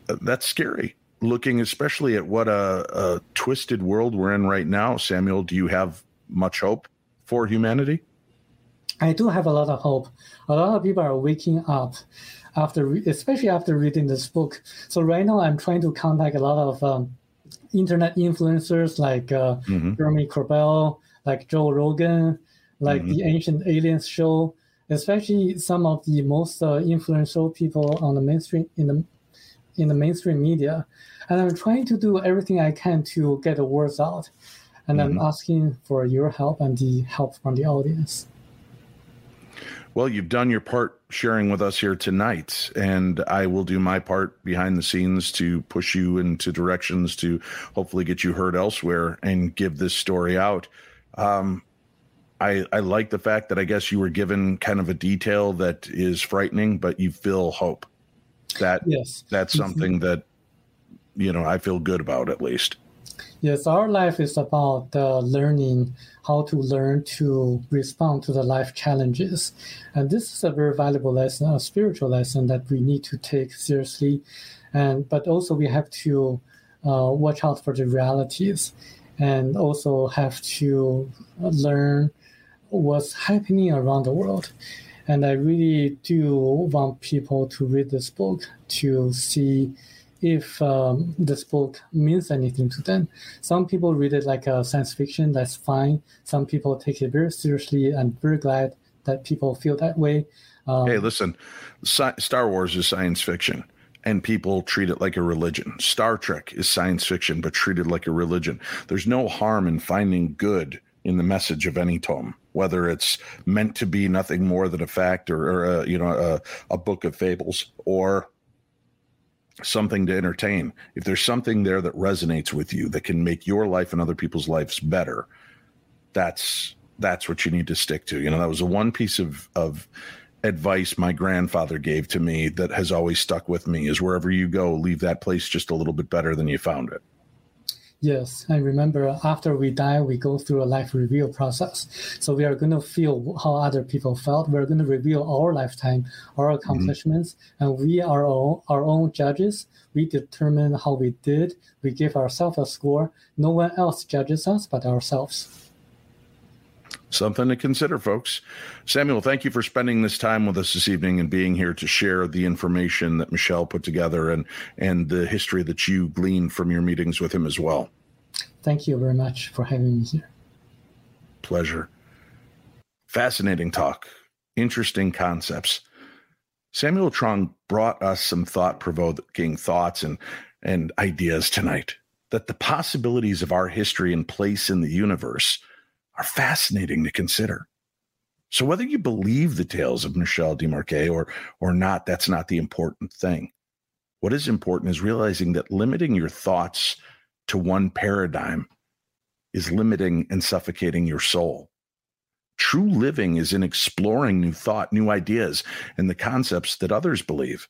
uh, that's scary. Looking especially at what a, a twisted world we're in right now, Samuel. Do you have much hope for humanity? I do have a lot of hope. A lot of people are waking up after, especially after reading this book. So right now, I'm trying to contact a lot of um, internet influencers like uh, mm-hmm. Jeremy Corbell, like Joe Rogan, like mm-hmm. the Ancient Aliens show, especially some of the most uh, influential people on the mainstream in the in the mainstream media. And I'm trying to do everything I can to get the words out. And mm-hmm. I'm asking for your help and the help from the audience. Well, you've done your part sharing with us here tonight, and I will do my part behind the scenes to push you into directions to hopefully get you heard elsewhere and give this story out. Um, I, I like the fact that I guess you were given kind of a detail that is frightening, but you feel hope. That yes, that's something that you know I feel good about at least. Yes, our life is about uh, learning how to learn to respond to the life challenges. And this is a very valuable lesson, a spiritual lesson that we need to take seriously. And but also we have to uh, watch out for the realities and also have to learn what's happening around the world. And I really do want people to read this book to see if um, this book means anything to them. Some people read it like a science fiction, that's fine. Some people take it very seriously and I'm very glad that people feel that way. Um, hey, listen, Star Wars is science fiction and people treat it like a religion. Star Trek is science fiction, but treated like a religion. There's no harm in finding good in the message of any tome, whether it's meant to be nothing more than a fact or, or a, you know a, a book of fables or something to entertain. If there's something there that resonates with you that can make your life and other people's lives better, that's that's what you need to stick to. You know, that was a one piece of of advice my grandfather gave to me that has always stuck with me is wherever you go, leave that place just a little bit better than you found it. Yes, I remember after we die, we go through a life review process. So we are going to feel how other people felt. We're going to review our lifetime, our mm-hmm. accomplishments, mm-hmm. and we are all, our own judges. We determine how we did. We give ourselves a score. No one else judges us but ourselves. Something to consider, folks. Samuel, thank you for spending this time with us this evening and being here to share the information that Michel put together and and the history that you gleaned from your meetings with him as well. Thank you very much for having me here. Pleasure. Fascinating talk. Interesting concepts. Samuel Chong brought us some thought provoking thoughts and, and ideas tonight that the possibilities of our history and place in the universe are fascinating to consider. So whether you believe the tales of Michel Desmarquet or or not, that's not the important thing. What is important is realizing that limiting your thoughts to one paradigm is limiting and suffocating your soul. True living is in exploring new thought, new ideas, and the concepts that others believe.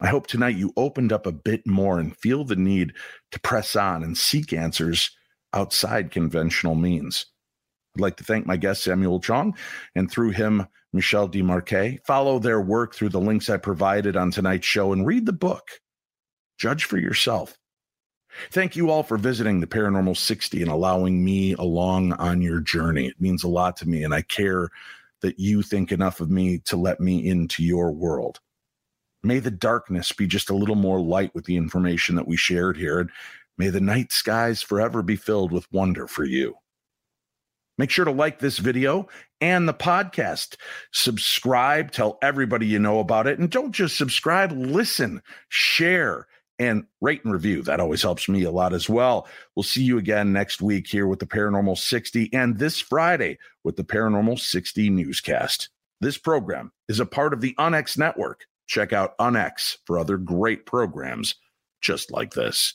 I hope tonight you opened up a bit more and feel the need to press on and seek answers outside conventional means. I'd like to thank my guest, Samuel Chong, and through him, Michel Desmarquet. Follow their work through the links I provided on tonight's show and read the book. Judge for yourself. Thank you all for visiting the Paranormal 60 and allowing me along on your journey. It means a lot to me, and I care that you think enough of me to let me into your world. May the darkness be just a little more light with the information that we shared here, and may the night skies forever be filled with wonder for you. Make sure to like this video and the podcast. Subscribe, tell everybody you know about it. And don't just subscribe, listen, share, and rate and review. That always helps me a lot as well. We'll see you again next week here with the Paranormal 60 and this Friday with the Paranormal 60 newscast. This program is a part of the UnX network. Check out UnX for other great programs just like this.